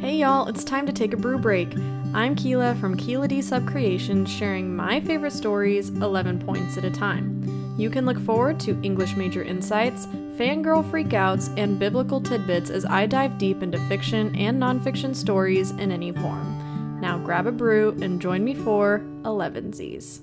Hey y'all, it's time to take a brew break. I'm Keela from Keela D Sub Creations, sharing my favorite stories 11 points at a time. You can look forward to English major insights, fangirl freakouts, and biblical tidbits as I dive deep into fiction and nonfiction stories in any form. Now grab a brew and join me for Elevenses.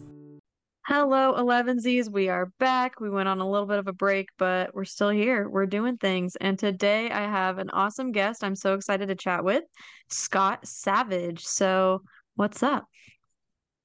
Hello, Elevenses. We are back. We went on a little bit of a break, but we're still here. We're doing things. And today I have an awesome guest I'm so excited to chat with, Scott Savage. So, what's up?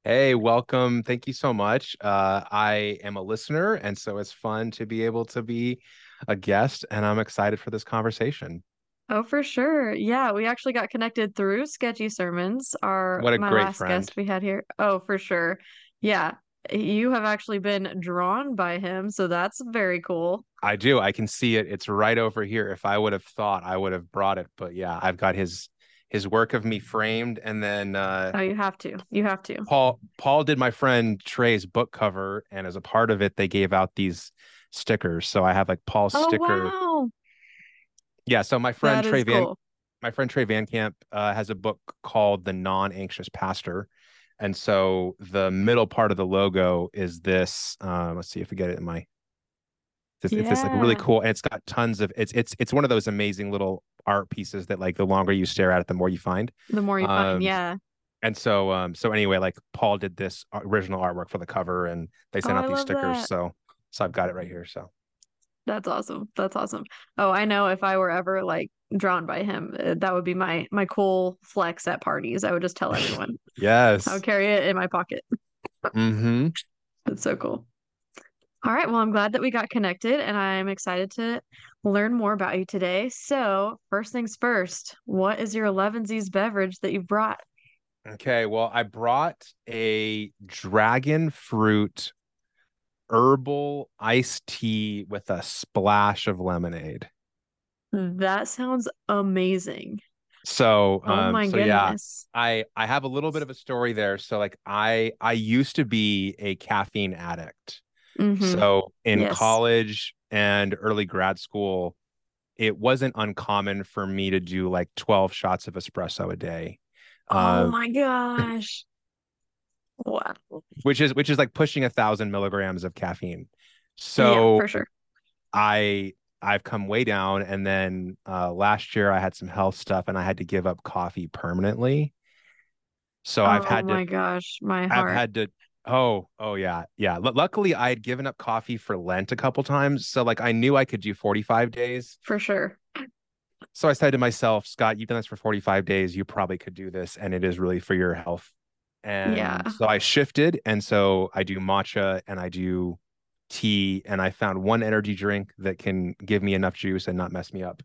Hey, welcome. Thank you so much. Uh, I am a listener, and so it's fun to be able to be a guest, and I'm excited for this conversation. Oh, for sure. Yeah, we actually got connected through Sketchy Sermons, our What a my great last friend. guest we had here. Oh, for sure. Yeah, you have actually been drawn by him, so that's very cool. I do. I can see it. It's right over here. If I would have thought, I would have brought it. But yeah, I've got his his work of me framed, and then uh, Oh, you have to. You have to. Paul Paul did my friend Trey's book cover, and as a part of it, they gave out these stickers. So I have like Paul's Oh, sticker. wow. Yeah. So my friend That Trey Van cool. my friend Trey Van Camp uh, has a book called The Non-Anxious Pastor. And so the middle part of the logo is this. Uh, let's see if we get it in my. It's, it's this like really cool, and it's got tons of. It's it's it's one of those amazing little art pieces that like the longer you stare at it, the more you find. The more you find, Um, yeah. And so um so anyway, like Paul did this original artwork for the cover, and they sent Oh, out I these stickers. that. So so I've got it right here. So That's awesome. That's awesome. Oh, I know if I were ever like drawn by him, uh, that would be my my cool flex at parties. I would just tell everyone. yes. I would carry it in my pocket. Mm-hmm. That's so cool. All right, well, I'm glad that we got connected and I'm excited to learn more about you today. So, first things first, what is your Elevenses beverage that you've brought? Okay, well, I brought a dragon fruit herbal iced tea with a splash of lemonade. That sounds amazing. So, Oh um, my so yeah, goodness. I I have a little bit of a story there. So, like, I I used to be a caffeine addict. hmm So, in Yes. college and early grad school, it wasn't uncommon for me to do like 12 shots of espresso a day. Oh Um, my gosh. Wow. which is which is like pushing a thousand milligrams of caffeine. Yeah, So for sure. I I've come way down, and then uh, last year I had some health stuff, and I had to give up coffee permanently. So I've had to. Oh my gosh, my heart. I've had to oh oh yeah yeah. Lu luckily I had given up coffee for Lent a couple times, so like I knew I could do 45 days. For sure. So I said to myself, Scott, you've done this for 45 days. You probably could do this, and it is really for your health. And Yeah. so I shifted, and so I do matcha and I do tea, and I found one energy drink that can give me enough juice and not mess me up.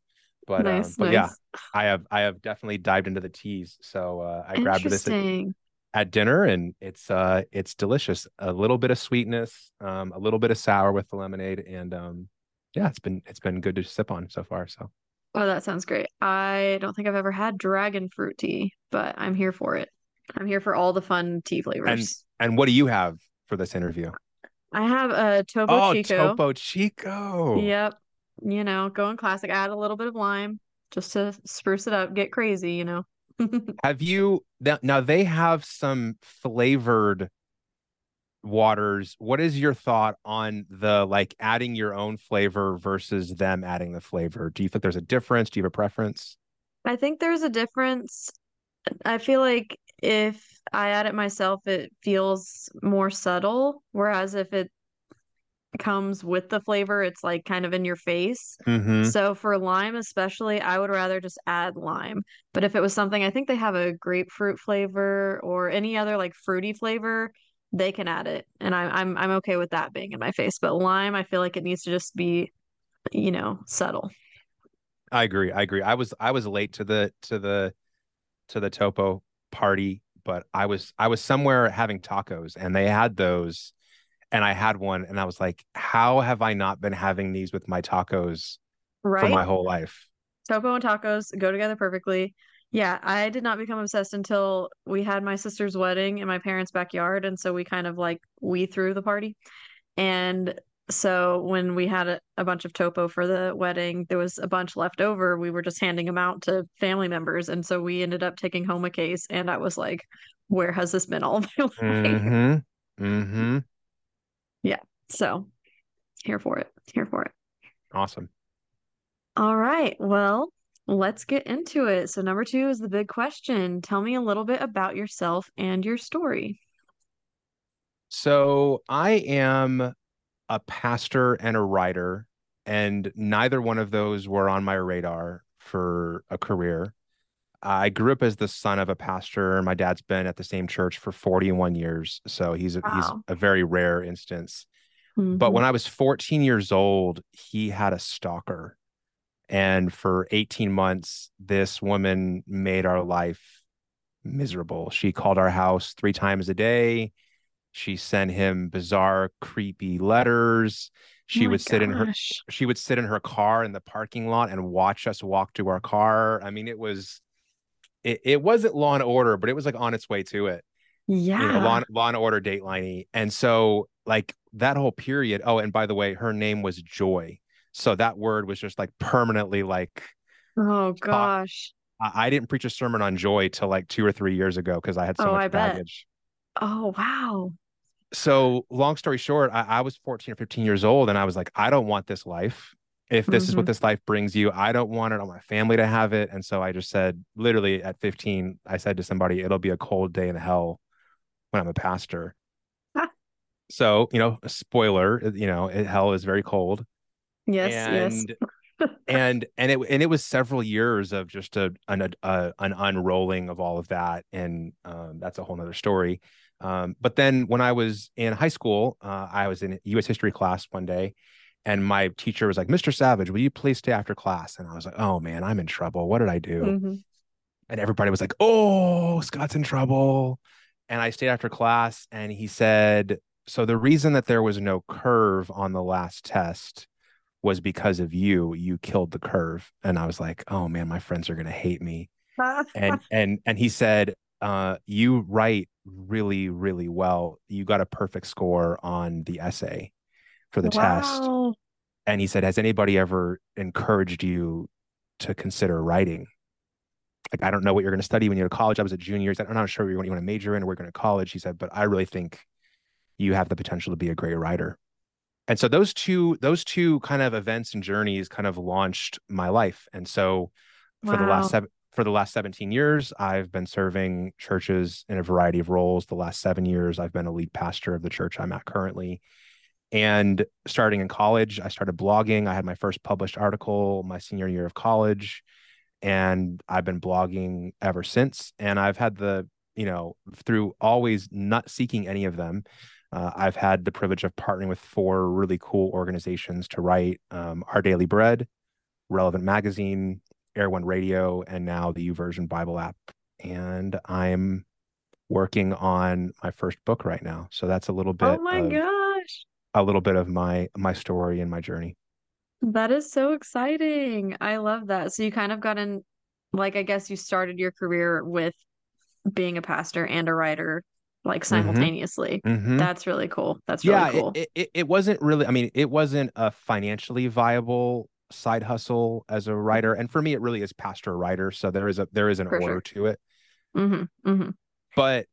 But um, Nice, but yeah. I have I have definitely dived into the teas. So uh, I grabbed this at, at dinner, and it's uh it's delicious. A little bit of sweetness, um, a little bit of sour with the lemonade, and um, yeah, it's been it's been good to sip on so far. So. Oh, that sounds great. I don't think I've ever had dragon fruit tea, but I'm here for it. I'm here for all the fun tea And flavors. and what do you have for this interview? I have a Topo Oh, Chico. Topo Chico. Yep. You know, going classic. Add a little bit of lime just to spruce it up, get crazy, you know. Have you now, now they have some flavored waters. What is your thought on the like adding your own flavor versus them adding the flavor? Do you think there's a difference? Do you have a preference? I think there's a difference. I feel like if I add it myself, it feels more subtle, whereas if it comes with the flavor, it's like kind of in your face. Mm-hmm. So for lime especially, I would rather just add lime. But if it was something, I think they have a grapefruit flavor or any other like fruity flavor, they can add it. And I, I'm I'm okay with that being in my face. But lime, I feel like it needs to just be, you know, subtle. I agree. I agree. I was I was late to the to the to the Topo party, but I was I was somewhere having tacos and they had those and I had one and I was like, how have I not been having these with my tacos right? for my whole life? Topo and tacos go together perfectly. Yeah, I did not become obsessed until we had my sister's wedding in my parents' backyard, and so we kind of like we threw the party. And So when we had a, a bunch of topo for the wedding, there was a bunch left over. We were just handing them out to family members. And so we ended up taking home a case. And I was like, where has this been all my life? Mm-hmm. Mm-hmm. Yeah. So here for it. Here for it. Awesome. All right. Well, let's get into it. So, number two is the big question. Tell me a little bit about yourself and your story. So, I am a pastor and a writer, and neither one of those were on my radar for a career. I grew up as the son of a pastor. My dad's been at the same church for 41 years, so he's a, Wow. he's a very rare instance. But Mhm. when I was 14 years old, he had a stalker. And for 18 months, this woman made our life miserable. She called our house three times a day. She sent him bizarre, creepy letters. She Oh would sit in her she would sit in her car in the parking lot and watch us walk to our car. I mean, it was it, it wasn't law and order, but it was like on its way to it Yeah. you know, law, and- law and order dateliney. And so like that whole period. Oh, and by the way, her name was Joy. So that word was just like permanently like oh gosh. I, I didn't preach a sermon on joy till like two or three years ago because I had so Oh, much I bet. baggage. Oh wow. So long story short, I, I was 14 or 15 years old and I was like, I don't want this life. If this is what Mhm. this life brings you, I don't want it. I want my family to have it. And so I just said, literally at 15, I said to somebody, it'll be a cold day in hell when I'm a pastor. Ah. So, you know, spoiler, you know, it, hell is very cold. Yes, yes. and and and it and it was several years of just a an a, an unrolling of all of that, and um, that's a whole nother story. Um, but then when I was in high school, uh, I was in U.S. history class one day, and my teacher was like, "Mr. Savage, will you please stay after class?" And I was like, "Oh man, I'm in trouble. What did I do?" Mhm. and everybody was like, "Oh, Scott's in trouble." And I stayed after class, and he said, "So the reason that there was no curve on the last test was because of you. You killed the curve." And I was like, "Oh man, my friends are gonna hate me." And and and he said, uh, "You write really, really well. You got a perfect score on the essay for the test." And he said, "Has anybody ever encouraged you to consider writing?" like I don't know what you're going to study when you go to college. I was a junior. I'm not sure what you want to major in or we're going to college. He said, but I really think you have the potential to be a great writer. And so those two, those two kind of events and journeys kind of launched my life. And so for the last seven, for the last 17 years, I've been serving churches in a variety of roles. The last seven years, I've been a lead pastor of the church I'm at currently. And starting in college, I started blogging. I had my first published article my senior year of college and I've been blogging ever since. And I've had the, you know, through always not seeking any of them, uh, I've had the privilege of partnering with four really cool organizations to write um, Our Daily Bread, Relevant Magazine, Air1 Radio, and now the YouVersion Bible app. And I'm working on my first book right now. So that's a little bit Oh my of gosh. a little bit of my my story and my journey. That is so exciting. I love that. So you kind of got in, like, I guess you started your career with being a pastor and a writer, like simultaneously. Mhm. That's really cool. That's yeah really cool. it, it, it wasn't really i mean it wasn't a financially viable side hustle as a writer and for me it really is pastor writer so there is a there is an For order sure. to it hmm hmm but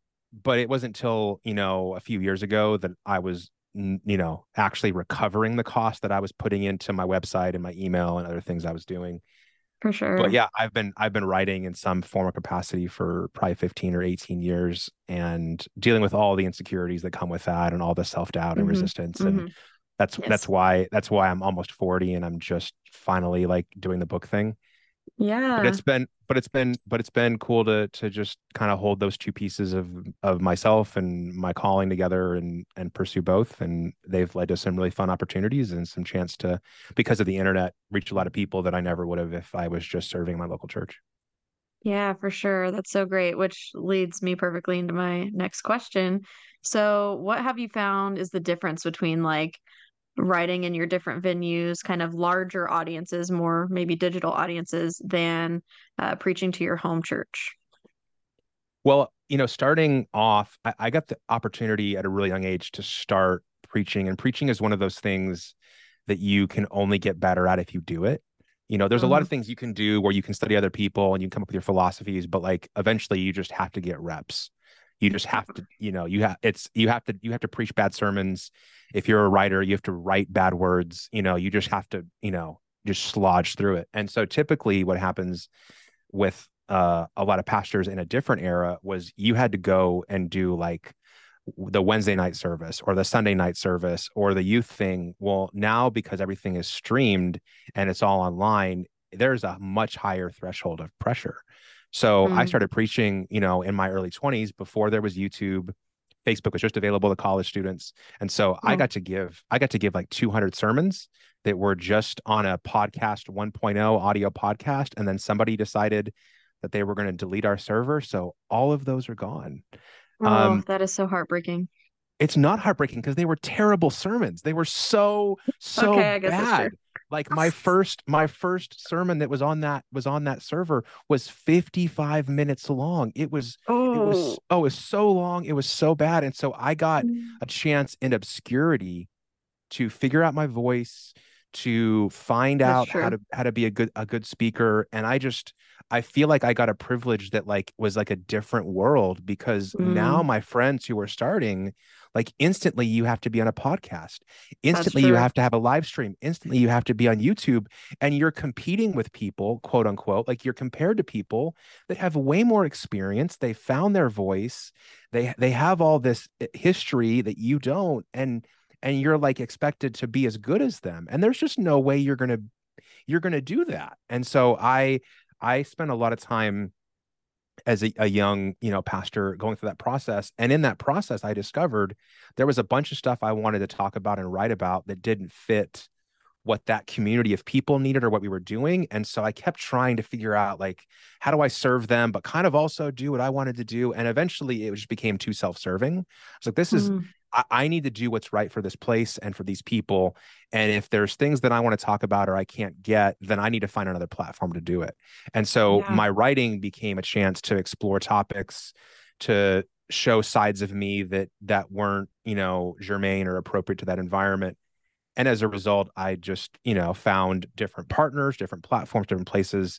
but it wasn't until you know a few years ago that i was you know actually recovering the cost that i was putting into my website and my email and other things i was doing For sure. but yeah i've been i've been writing in some form or capacity for probably 15 or 18 years and dealing with all the insecurities that come with that and all the self-doubt and Mhm. resistance and Mhm. That's Yes. that's why that's why i'm almost 40 and i'm just finally like doing the book thing Yeah. but it's been but it's been but it's been cool to to just kind of hold those two pieces of of myself and my calling together and and pursue both and they've led to some really fun opportunities and some chance to because of the internet reach a lot of people that i never would have if i was just serving my local church Yeah, for sure. That's so great, which leads me perfectly into my next question. So, what have you found is the difference between like writing in your different venues, kind of larger audiences, more maybe digital audiences, than uh, preaching to your home church? Well, you know, starting off, I, I got the opportunity at a really young age to start preaching and preaching is one of those things that you can only get better at if you do it you know there's mm-hmm. a lot of mm-hmm. things you can do where you can study other people and you can come up with your philosophies but like eventually you just have to get reps you just have to you know you have it's you have to you have to preach bad sermons if you're a writer you have to write bad words you know you just have to you know just slodge through it and so typically what happens with uh, a lot of pastors in a different era was you had to go and do like the Wednesday night service or the Sunday night service or the youth thing. Well, now because everything is streamed and it's all online, there's a much higher threshold of pressure. So mm. I started preaching, you know, in my early 20s before there was YouTube. Facebook was just available to college students. And so I got to give, I got to give like 200 sermons that were just on a podcast 1.0 audio podcast. And then somebody decided that they were going to delete our server. So all of those are gone. Oh, um, that is so heartbreaking. It's not heartbreaking because they were terrible sermons. They were so so okay, bad. Like my first my first sermon that was on that was on that server was 55 minutes long. It was oh. it was oh, oh it was so long. It was so bad. And so I got mm. a chance in obscurity to figure out my voice, to find That's out true. how to how to be a good a good speaker. And I just I feel like I got a privilege that like was like a different world because mm. now my friends who are starting, like instantly you have to be on a podcast. Instantly you have to have a live stream. Instantly you have to be on YouTube and you're competing with people, quote unquote, like you're compared to people that have way more experience. They found their voice. They they have all this eh, history that you don't and and you're like expected to be as good as them. And there's just no way you're going to you're going to do that. And so I I spent a lot of time as a, a, young you know pastor going through that process and in that process i discovered there was a bunch of stuff i wanted to talk about and write about that didn't fit what that community of people needed or what we were doing and so i kept trying to figure out like how do i serve them but kind of also do what i wanted to do and eventually it just became too self-serving i was like this mm-hmm. is I, I need to do what's right for this place and for these people. And if there's things that I want to talk about or I can't get, then I need to find another platform to do it. And so yeah. my writing became a chance to explore topics, to show sides of me that that weren't, you know, germane or appropriate to that environment. And as a result, I just, you know, found different partners, different platforms, different places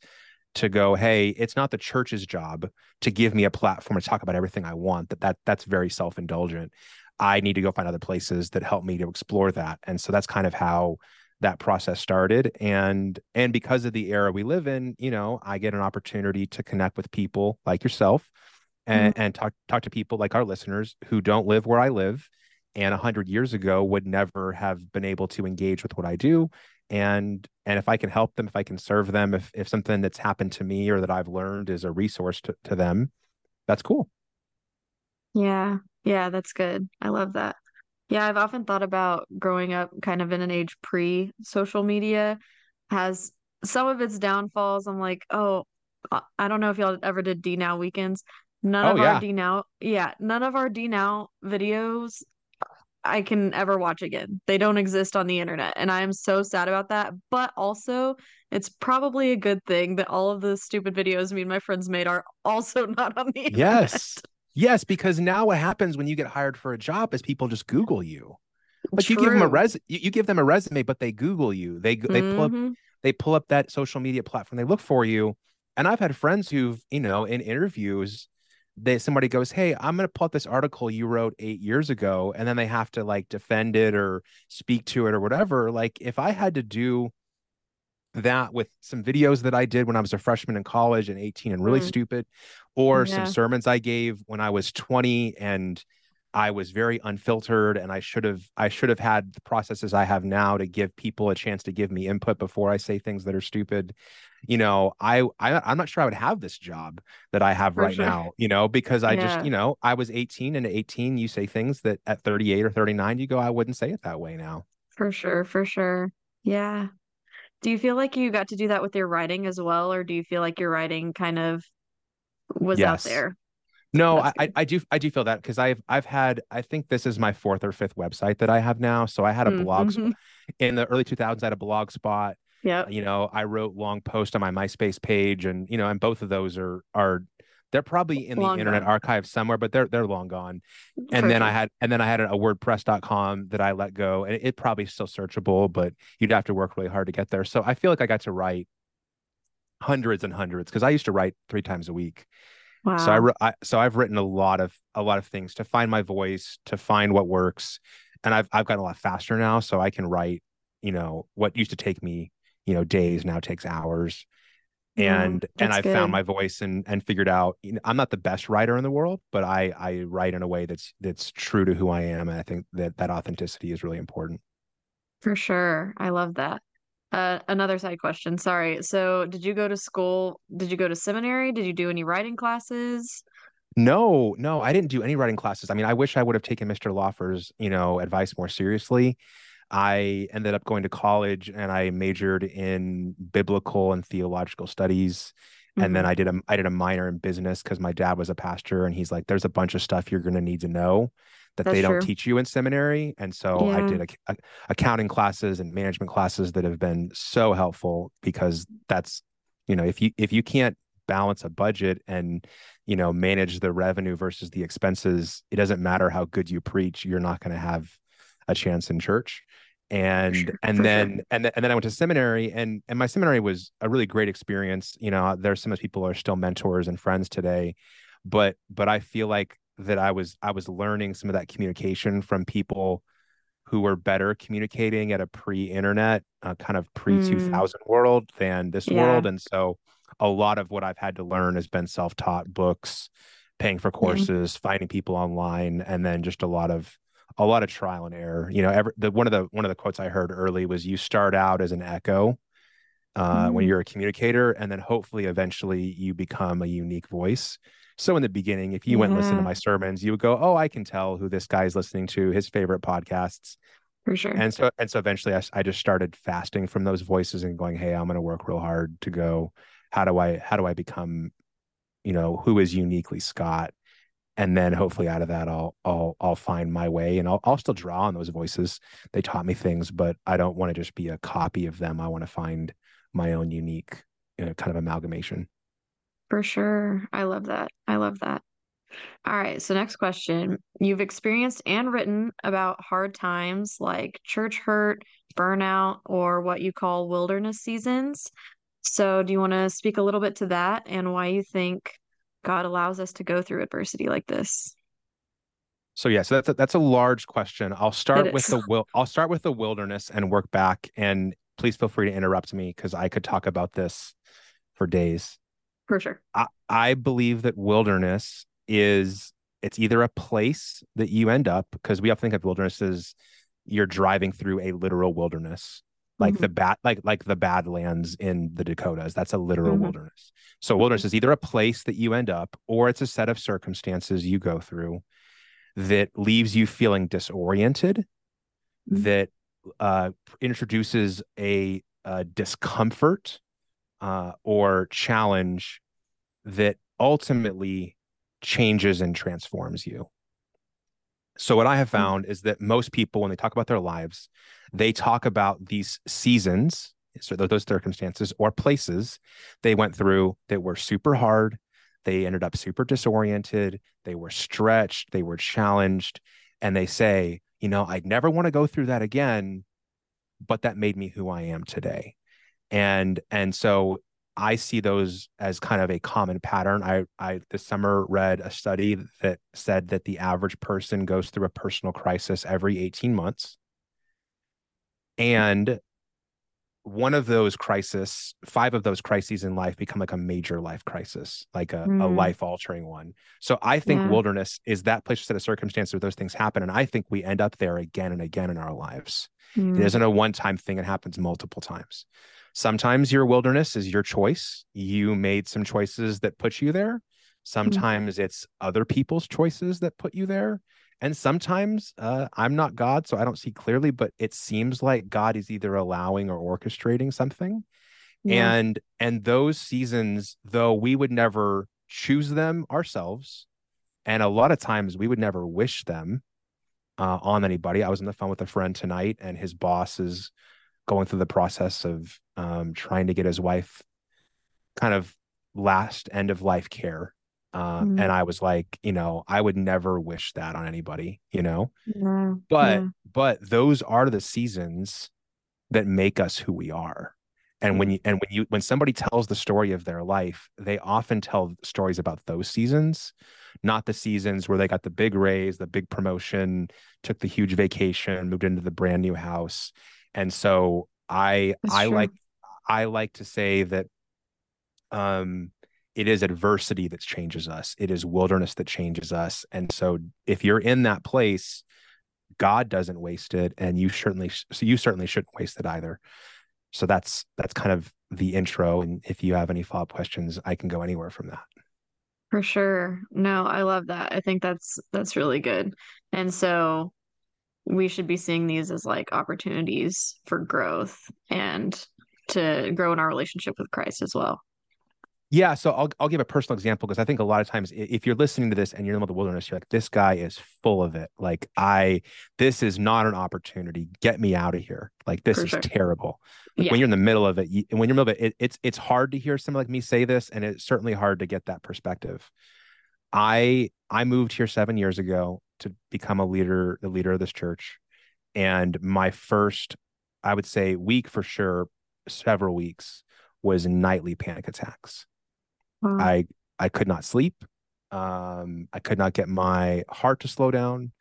to go hey it's not the church's job to give me a platform to talk about everything i want that that that's very self-indulgent I need to go find other places that help me to explore that. And so that's kind of how that process started and and because of the era we live in you know i get an opportunity to connect with people like yourself and mm-hmm. and talk talk to people like our listeners who don't live where i live and 100 years ago would never have been able to engage with what i do and and if i can help them if i can serve them if if something that's happened to me or that i've learned is a resource to, to them that's cool yeah yeah, that's good. I love that. Yeah, I've often thought about growing up kind of in an age pre social media has some of its downfalls. I'm like, oh, I don't know if y'all ever did DNow weekends. None oh, of yeah. our DNow, yeah, none of our DNow videos I can ever watch again. They don't exist on the internet. And I am so sad about that. But also, it's probably a good thing that all of the stupid videos me and my friends made are also not on the internet. Yes. Yes, because now what happens when you get hired for a job is people just Google you. Like True. you give them a res, you, you, give them a resume, but they Google you. They they mm-hmm. pull up mm-hmm. they pull up that social media platform. They look for you. And I've had friends who've you know in interviews, that somebody goes, "Hey, I'm going to pull up this article you wrote eight years ago," and then they have to like defend it or speak to it or whatever. Like if I had to do that with some videos that I did when I was a freshman in college and 18 and really mm. stupid, or yeah. some sermons I gave when I was 20 and I was very unfiltered and I should have I should have had the processes I have now to give people a chance to give me input before I say things that are stupid. You know, I, I am not sure I would have this job that I have For right sure. now, you know, because I yeah. just, you know, I was 18 and at 18 you say things that at 38 or 39 you go I wouldn't say it that way now. For sure, for sure. Yeah. Do you feel like you got to do that with your writing as well or do you feel like your writing kind of was yes. out there. No, I, I do I do feel that because I've I've had I think this is my fourth or fifth website that I have now. So I had a mm, blog mm-hmm. in the early 2000s. I had a blog spot. Yeah. You know, I wrote long posts on my MySpace page, and you know, and both of those are are they're probably in Long the internet gone. archive somewhere but they're they're long gone. And For then i had and then i had a wordpress.com that i let go and it, it probably still searchable but you'd have to work really hard to get there. So i feel like i got to write hundreds and hundreds because i used to write three times a week. Wow. so I, I so i've written a lot of a lot of things to find my voice to find what works and i've i've gotten a lot faster now so i can write you know what used to take me you know days now takes hours Yeah, and and i found my voice and and figured out you know, i'm not the best writer in the world but i i write in a way that's that's true to who i am and i think that that authenticity is really important For sure. I love that. Uh, another side question. Sorry. So, did you go to school? Did you go to seminary? Did you do any writing classes? no no i didn't do any writing classes i mean i wish i would have taken mr lawfer's you know advice more seriously i ended up going to college and i majored in biblical and theological studies and then Mhm. I did a I did a minor in business because my dad was a pastor, and he's like, "There's a bunch of stuff you're going to need to know that That's they don't true. teach you in seminary." And so I did a, a- accounting classes and management classes that have been so helpful because that's you know if you if you can't balance a budget and you know manage the revenue versus the expenses, it doesn't matter how good you preach, you're not going to have a chance in church and sure, and then sure. and then and then I went to seminary and and my seminary was a really great experience. You know, there's some of people who are still mentors and friends today, but but I feel like that I was I was learning some of that communication from people who were better communicating at a pre-internet, uh, kind of pre Mm, 2000 world than this yeah. world, and so a lot of what I've had to learn has been self-taught books, paying for Yeah. courses, finding people online, and then just a lot of a lot of trial and error. You know, every the one of the one of the quotes I heard early was you start out as an echo uh, when Mm, you're a communicator, and then hopefully eventually you become a unique voice. So in the beginning, if you went and listened to my sermons, you would go, "Oh, I can tell who this guy's listening to, his favorite podcasts." For sure. And so and so eventually I, I just started fasting from those voices and going, "Hey, I'm going to work real hard to go how do I how do I become, you know, who is uniquely Scott?" And then hopefully out of that I'll I'll I'll find my way and I'll I'll still draw on those voices. They taught me things, but I don't want to just be a copy of them. I want to find my own unique you know, kind of amalgamation. For sure. I love that. I love that. All right. So, next question. You've experienced and written about hard times like church hurt, burnout, or what you call wilderness seasons. So, do you want to speak a little bit to that and why you think God allows us to go through adversity like this? So yeah, so that's a, that's a large question. I'll start with the will I'll start with the wilderness and work back and please feel free to interrupt me because I could talk about this for days. For sure. I, I believe that wilderness is it's either a place that you end up because we often think of wilderness as you're driving through a literal wilderness like the Mhm. bad like like the badlands in the dakotas that's a literal Mhm. wilderness so wilderness is either a place that you end up or it's a set of circumstances you go through that leaves you feeling disoriented Mhm. that uh, introduces a, a discomfort uh, or challenge that ultimately changes and transforms you. So, what I have Mm. found is that most people, when they talk about their lives, they talk about these seasons, so those circumstances or places they went through that were super hard. They ended up super disoriented. They were stretched. They were challenged. And they say, you know, I'd never want to go through that again, but that made me who I am today. And and so I see those as kind of a common pattern. I I this summer read a study that said that the average person goes through a personal crisis every 18 months. And one of those crises, five of those crises in life become like a major life crisis, like a, a Mm, life altering one. So I think yeah. wilderness is that place set of circumstances where those things happen. And I think we end up there again and again in our lives. It Mm, isn't a one time thing, it happens multiple times. Sometimes your wilderness is your choice. You made some choices that put you there. mm, Sometimes it's other people's choices that put you there. And sometimes uh, I'm not God, so I don't see clearly, but it seems like God is either allowing or orchestrating something. yeah. And and those seasons, though we would never choose them ourselves, and a lot of times we would never wish them uh, on anybody. I was on the phone with a friend tonight, and his boss is going through the process of um, trying to get his wife kind of last end of life care Uh, mm-hmm. And I was like, you know, I would never wish that on anybody, you know. Yeah. But yeah. but those are the seasons that make us who we are. And when you and when you when somebody tells the story of their life, they often tell stories about those seasons, not the seasons where they got the big raise, the big promotion, took the huge vacation, moved into the brand new house. And so I That's I true. like I like to say that um it is adversity that changes us. It is wilderness that changes us. And so if you're in that place god doesn't waste it and you certainly so you certainly shouldn't waste it either. So that's that's kind of the intro and if you have any follow-up questions i can go anywhere from that. For sure. No i love that. I think that's that's really good. And so we should be seeing these as like opportunities for growth and to grow in our relationship with christ as well yeah, so I'll I'll give a personal example because I think a lot of times if you're listening to this and you're in the middle of the wilderness, you're like, this guy is full of it. Like I, this is not an opportunity. Get me out of here. Like this For is sure. terrible. Like, yeah. When you're in the middle of it, you, when you're in the middle of it, it, it's it's hard to hear someone like me say this, and it's certainly hard to get that perspective. I I moved here seven years ago to become a leader, the leader of this church, and my first, I would say, week for sure, several weeks was nightly panic attacks Wow. I I could not sleep. Um, I could not get my heart to slow down.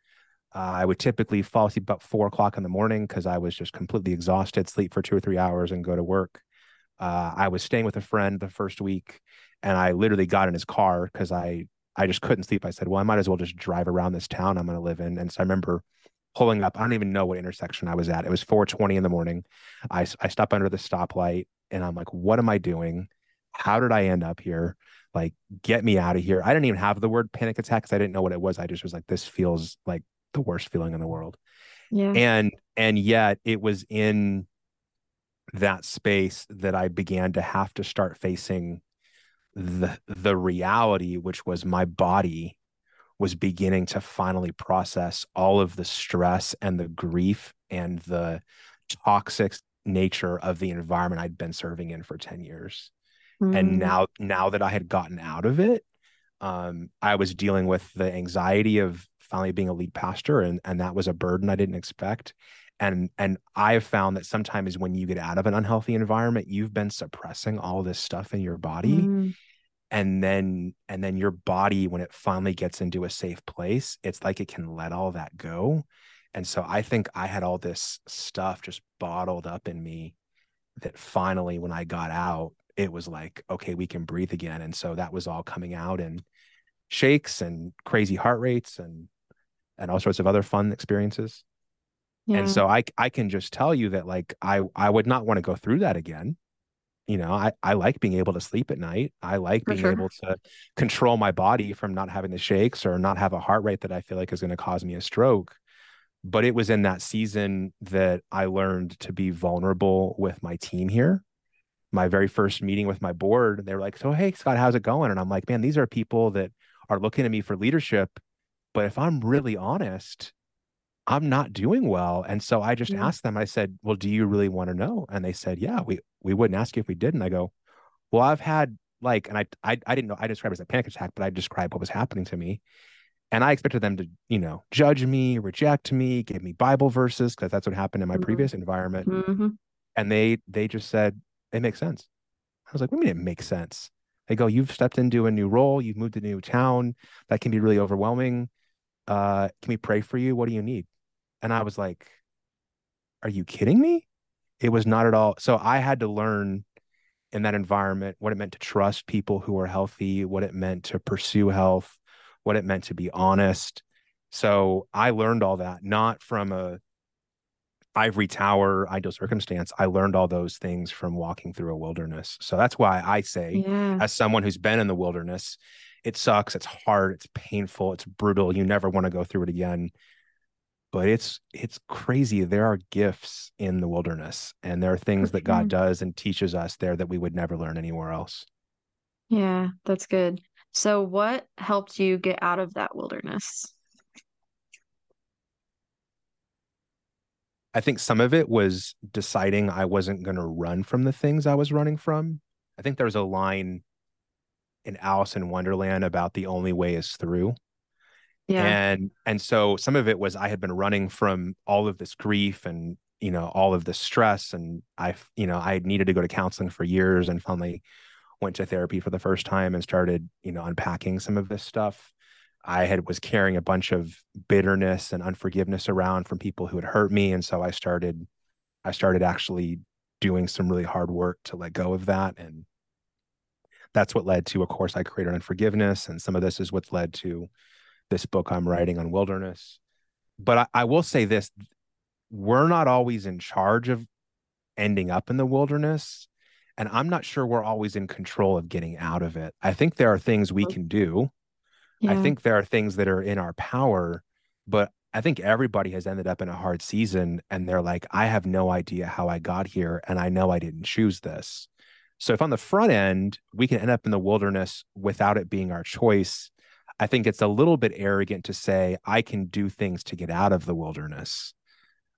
Uh, I would typically fall asleep about four o'clock in the morning because I was just completely exhausted, sleep for two or three hours and go to work. Uh, I was staying with a friend the first week and I literally got in his car because I I just couldn't sleep. I said, well, I might as well just drive around this town I'm going to live in. And so I remember pulling up. I don't even know what intersection I was at. It was 4:20 in the morning. I I stopped under the stoplight and I'm like, what am I doing? How did I end up here? Like, get me out of here. I didn't even have the word panic attack because I didn't know what it was. I just was like, this feels like the worst feeling in the world. Yeah. And and yet it was in that space that I began to have to start facing the the reality, which was my body was beginning to finally process all of the stress and the grief and the toxic nature of the environment I'd been serving in for 10 years mm. and now now that i had gotten out of it um, i was dealing with the anxiety of finally being a lead pastor and and that was a burden i didn't expect and and i have found that sometimes when you get out of an unhealthy environment you've been suppressing all this stuff in your body mm. and then and then your body when it finally gets into a safe place it's like it can let all that go and so i think i had all this stuff just bottled up in me that finally when i got out it was like, okay, we can breathe again. And so that was all coming out in shakes and crazy heart rates and and all sorts of other fun experiences. Yeah. And so I I can just tell you that like I I would not want to go through that again. You know, I I like being able to sleep at night. I like For being sure. able to control my body from not having the shakes or not have a heart rate that I feel like is going to cause me a stroke. But it was in that season that I learned to be vulnerable with my team here my very first meeting with my board, they were like, "So hey, Scott, how's it going?" And I'm like, "Man, these are people that are looking at me for leadership, but if I'm really honest, I'm not doing well." And so I just yeah. asked them. I said, "Well, do you really want to know?" And they said, "Yeah, we we wouldn't ask you if we didn't I go, "Well, I've had like, and I I I didn't know I described it as a panic attack, but I described what was happening to me." And I expected them to, you know, judge me, reject me, give me Bible verses because that's what happened in my mm-hmm. previous environment. Mm-hmm. And they they just said, it makes sense. I was like, what do you mean it makes sense? They go, you've stepped into a new role, you've moved to a new town. That can be really overwhelming. Uh, can we pray for you? What do you need? And I was like, are you kidding me? It was not at all. So I had to learn in that environment what it meant to trust people who are healthy, what it meant to pursue health, what it meant to be honest. So I learned all that, not from a ivory tower ideal circumstance i learned all those things from walking through a wilderness. So that's why i say yeah. as someone who's been in the wilderness it sucks it's hard it's painful it's brutal you never want to go through it again. But it's it's crazy there are gifts in the wilderness and there are things that god does and teaches us there that we would never learn anywhere else. Yeah that's good. So what helped you get out of that wilderness I think some of it was deciding I wasn't going to run from the things I was running from. I think there's a line in Alice in Wonderland about the only way is through. Yeah. And and so some of it was I had been running from all of this grief and you know all of this stress and I you know I needed to go to counseling for years and finally went to therapy for the first time and started you know unpacking some of this stuff. I had was carrying a bunch of bitterness and unforgiveness around from people who had hurt me and so I started I started actually doing some really hard work to let go of that and that's what led to a course I created on forgiveness and some of this is what's led to this book I'm writing on wilderness. But I, I will say this we're not always in charge of ending up in the wilderness. And I'm not sure we're always in control of getting out of it. I think there are things we can do. Yeah. I think there are things that are in our power, but I think everybody has ended up in a hard season and they're like, I have no idea how I got here. And I know I didn't choose this. So if on the front end, we can end up in the wilderness without it being our choice, I think it's a little bit arrogant to say I can do things to get out of the wilderness.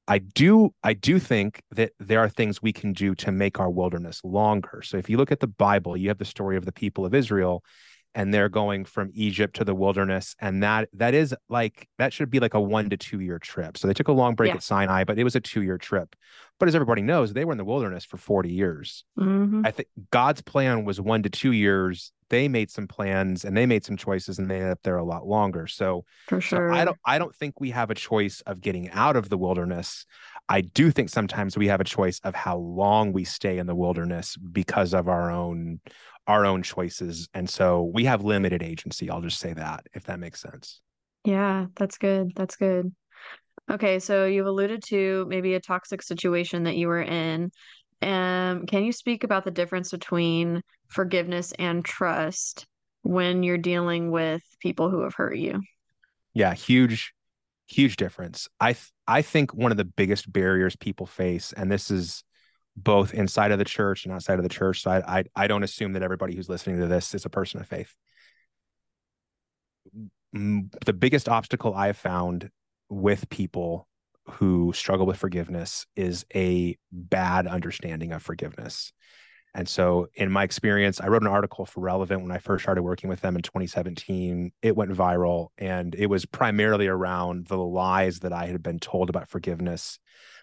I do I do think that there are things we can do to make our wilderness longer. So if you look at the Bible, you have the story of the people of Israel and they're going from Egypt to the wilderness and that that is like that should be like a 1 to 2 year trip. So they took a long break yeah. at Sinai, but it was a 2 year trip. But as everybody knows, they were in the wilderness for 40 years. Mm-hmm. I think God's plan was 1 to 2 years. They made some plans and they made some choices and they ended up there a lot longer. So for sure. So I don't I don't think we have a choice of getting out of the wilderness. I do think sometimes we have a choice of how long we stay in the wilderness because of our own our own choices. And so we have limited agency. I'll just say that, if that makes sense. Yeah, that's good. That's good. Okay, so you've alluded to maybe a toxic situation that you were in. Um, can you speak about the difference between forgiveness and trust when you're dealing with people who have hurt you? Yeah, huge, huge difference. I th- I think one of the biggest barriers people face, and this is both inside of the church and outside of the church. So I, I, I don't assume that everybody who's listening to this is a person of faith. The biggest obstacle I have found with people who struggle with forgiveness is a bad understanding of forgiveness. And so, in my experience, I wrote an article for Relevant when I first started working with them in 2017. It went viral, and it was primarily around the lies that I had been told about forgiveness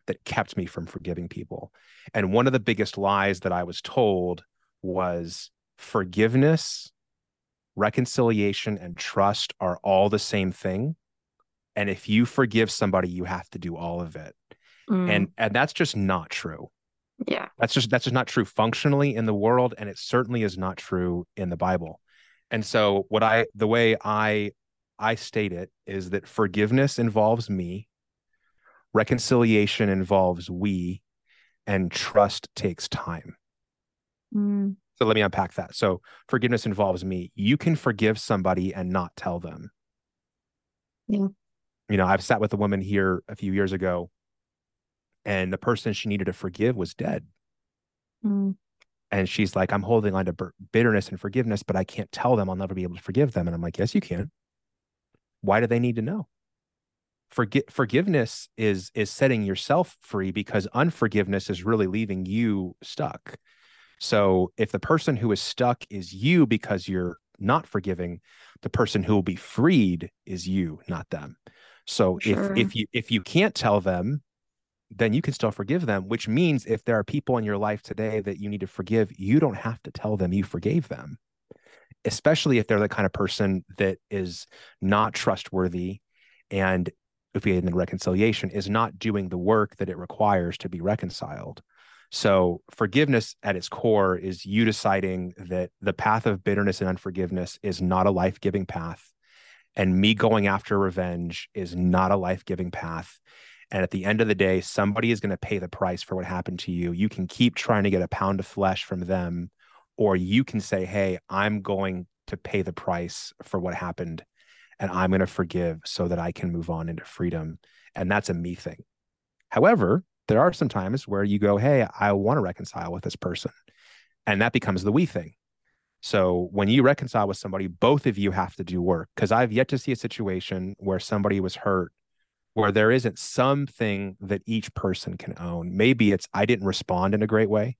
that kept me from forgiving people. And one of the biggest lies that I was told was forgiveness, reconciliation, and trust are all the same thing. And if you forgive somebody, you have to do all of it. Mm. And and that's just not true. Yeah. That's just that's just not true functionally in the world and it certainly is not true in the Bible. And so what I the way I I state it is that forgiveness involves me reconciliation involves we and trust takes time. Mm. so let me unpack that. So forgiveness involves me. You can forgive somebody and not tell them. Yeah. You know i've sat with a woman here a few years ago and the person she needed to forgive was dead. Mm. and she's like i'm holding on to bitterness and forgiveness but i can't tell them. I'll never be able to forgive them. And i'm like yes you can. Why do they need to know forget forgiveness is is setting yourself free because unforgiveness is really leaving you stuck. So if the person who is stuck is you because you're not forgiving the person who will be freed is you not them. So sure. if if you if you can't tell them then you can still forgive them which means if there are people in your life today that you need to forgive you don't have to tell them you forgave them. Especially if they're the kind of person that is not trustworthy and if we in the reconciliation is not doing the work that it requires to be reconciled. So forgiveness at its core is you deciding that the path of bitterness and unforgiveness is not a life-giving path. And me going after revenge is not a life-giving path. And at the end of the day, somebody is going to pay the price for what happened to you. You can keep trying to get a pound of flesh from them, or you can say, Hey, I'm going to pay the price for what happened and I'm going to forgive so that I can move on into freedom. And that's a me thing. However, there are some times where you go, Hey, I want to reconcile with this person. And that becomes the we thing. So when you reconcile with somebody, both of you have to do work. Because I've yet to see a situation where somebody was hurt where there isn't something that each person can own. Maybe it's I didn't respond in a great way.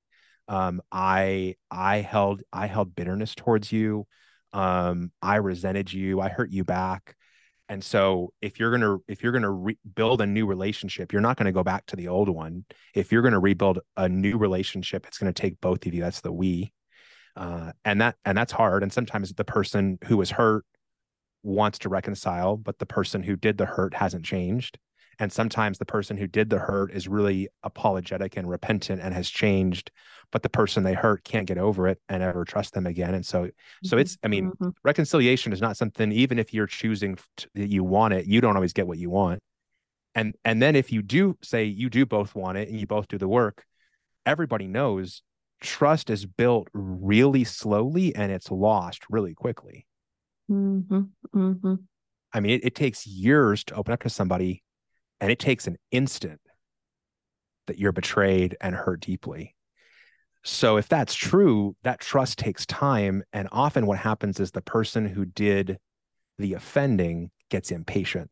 Um, I I held I held bitterness towards you um i resented you i hurt you back. And so if you're going to if you're going to re- build a new relationship you're not going to go back to the old one. If you're going to rebuild a new relationship it's going to take both of you that's the we. Uh, and that and that's hard. And sometimes the person who was hurt wants to reconcile but the person who did the hurt hasn't changed and sometimes the person who did the hurt is really apologetic and repentant and has changed but the person they hurt can't get over it and ever trust them again and so so it's i mean mm-hmm. reconciliation is not something even if you're choosing that you want it you don't always get what you want and and then if you do say you do both want it and you both do the work everybody knows trust is built really slowly and it's lost really quickly mm-hmm. Mm-hmm. i mean it, it takes years to open up to somebody and it takes an instant that you're betrayed and hurt deeply. So if that's true, that trust takes time. And often what happens is the person who did the offending gets impatient.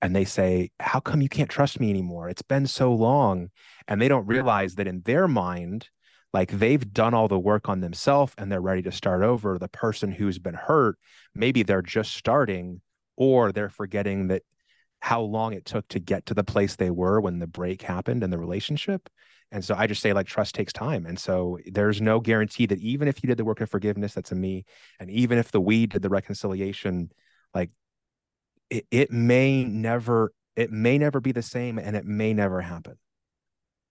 And they say, How come you can't trust me anymore? It's been so long. And they don't realize that in their mind, like they've done all the work on themselves and they're ready to start over. The person who's been hurt, maybe they're just starting or they're forgetting that how long it took to get to the place they were when the break happened in the relationship. And so I just say like trust takes time. And so there's no guarantee that even if you did the work of forgiveness, that's a me. And even if the we did the reconciliation, like it, it may never, it may never be the same and it may never happen.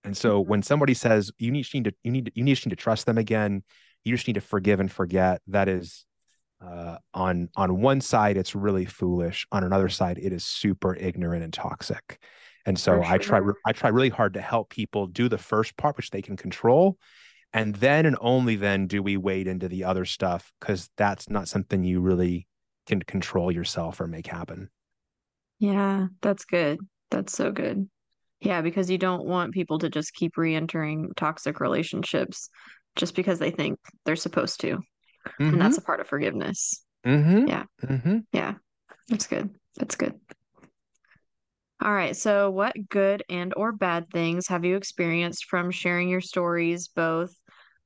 And so mm-hmm. when somebody says you need, you need to, you need, you need to trust them again, you just need to forgive and forget. That is uh, on on one side it's really foolish. On another side it is super ignorant and toxic. And so sure. i try i try really hard to help people do the first part which they can control and then and only then do we wade into the other stuff because that's not something you really can control yourself or make happen. Yeah that's good. That's so good. Yeah because you don't want people to just keep re-entering toxic relationships just because they think they're supposed to mm-hmm. and that's mm-hmm. a part of forgiveness. Mm-hmm. Yeah. Mm-hmm. Yeah. That's good. That's good. All right. So, what good and or bad things have you experienced from sharing your stories both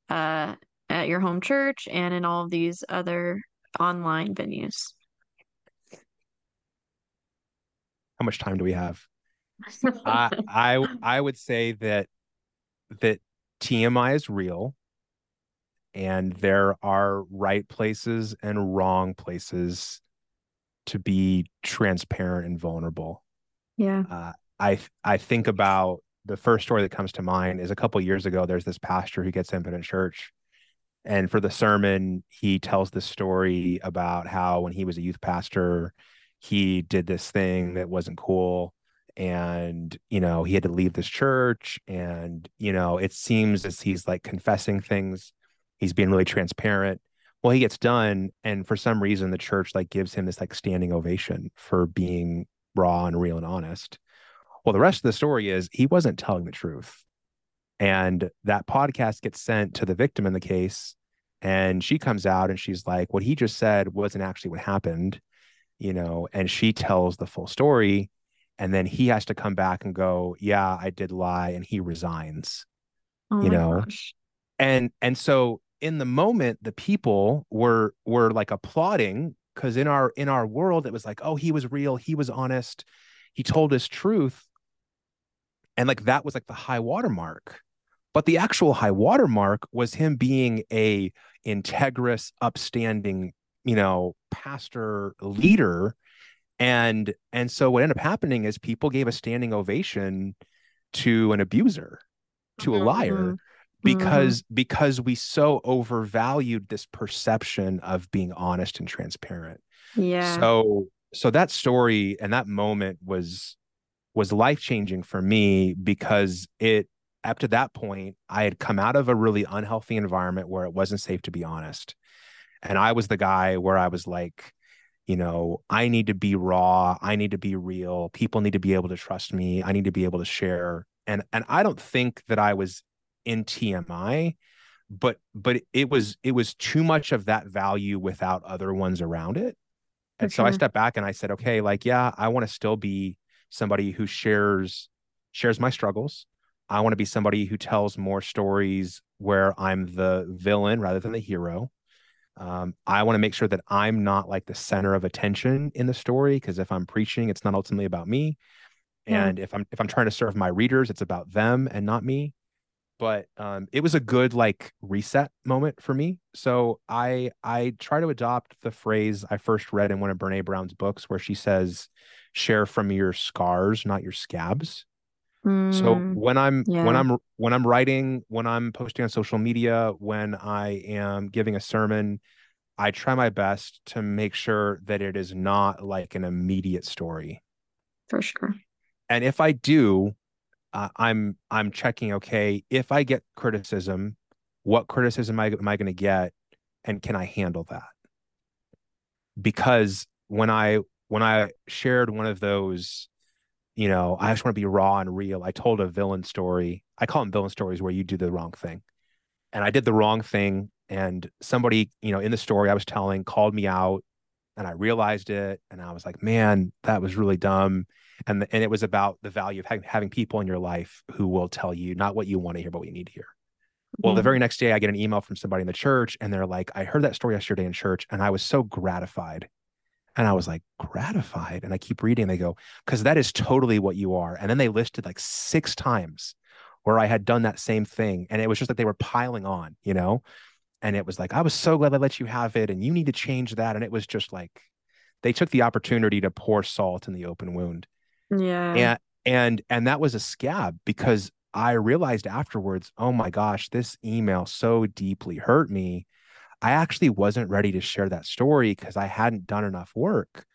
uh, at your home church and in all of these other online venues? How much time do we have? I I I would say that that TMI is real and there are right places and wrong places to be transparent and vulnerable. Yeah. Uh, I I think about the first story that comes to mind is a couple years ago. There's this pastor who gets into church, and for the sermon, he tells the story about how when he was a youth pastor, he did this thing that wasn't cool, and you know he had to leave this church, and you know it seems as he's like confessing things he's being really transparent. Well he gets done and for some reason the church like gives him this like standing ovation for being raw and real and honest. Well the rest of the story is he wasn't telling the truth. And that podcast gets sent to the victim in the case and she comes out and she's like what he just said wasn't actually what happened you know and she tells the full story. And then he has to come back and go yeah i did lie and he resigns oh you know? gosh. and and so in the moment the people were were like applauding because in our in our world it was like oh he was real he was honest he told his truth. And like that was like the high watermark but the actual high watermark was him being a integrous upstanding you know pastor leader. And and so what ended up happening is people gave a standing ovation to an abuser to a liar mm-hmm because mm-hmm. because we so overvalued this perception of being honest and transparent. Yeah. So so that story and that moment was was life changing for me because it up to that point i had come out of a really unhealthy environment where it wasn't safe to be honest. And i was the guy where i was like you know i need to be raw. I need to be real. People need to be able to trust me. I need to be able to share. And and i don't think that i was in TMI, but but it was it was too much of that value without other ones around it. And so I stepped back and I said, okay, like yeah, I want to still be somebody who shares shares my struggles. I want to be somebody who tells more stories where I'm the villain rather than the hero. Um, I want to make sure that I'm not like the center of attention in the story because if I'm preaching, it's not ultimately about me. And if I'm if I'm trying to serve my readers, it's about them and not me. But um, it was a good like reset moment for me. So I I try to adopt the phrase I first read in one of Brene Brown's books where she says, "Share from your scars, not your scabs." Mm, so when I'm yeah. when I'm when I'm writing, when I'm posting on social media, when I am giving a sermon, I try my best to make sure that it is not like an immediate story. For sure. And if I do, uh, I'm I'm checking. Okay, if I get criticism, what criticism am I, am I going to get, and can I handle that? Because when I when I shared one of those you know, I just want to be raw and real. I told a villain story. I call them villain stories where you do the wrong thing. And I did the wrong thing. And somebody, you know, in the story I was telling called me out and I realized it. And I was like, man, that was really dumb. And, the, and it was about the value of having, having people in your life who will tell you not what you want to hear, but what you need to hear. Well, the mm-hmm. very next day, I get an email from somebody in the church, and they're like, I heard that story yesterday in church, and I was so gratified and I was like, gratified. And I keep reading, and they go, because that is totally what you are. And then they listed like six times where I had done that same thing. And it was just like they were piling on, you know? And it was like, I was so glad I let you have it. And you need to change that. And it was just like they took the opportunity to pour salt in the open wound. Yeah. And and and that was a scab because I realized afterwards, oh my gosh, this email so deeply hurt me I actually wasn't ready to share that story because I hadn't done enough work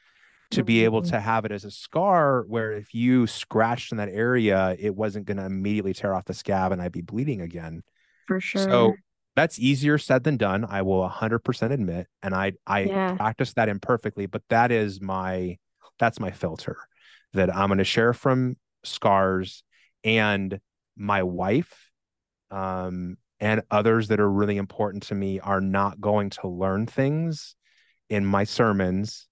to be able mm-hmm. to have it as a scar where if you scratched in that area, it wasn't going to immediately tear off the scab and I'd be bleeding again. For sure. So that's easier said than done. I will 100% admit. And I, I yeah. practice that imperfectly, but that is my, that's my filter that I'm going to share from scars and my wife um and others that are really important to me are not going to learn things in my sermons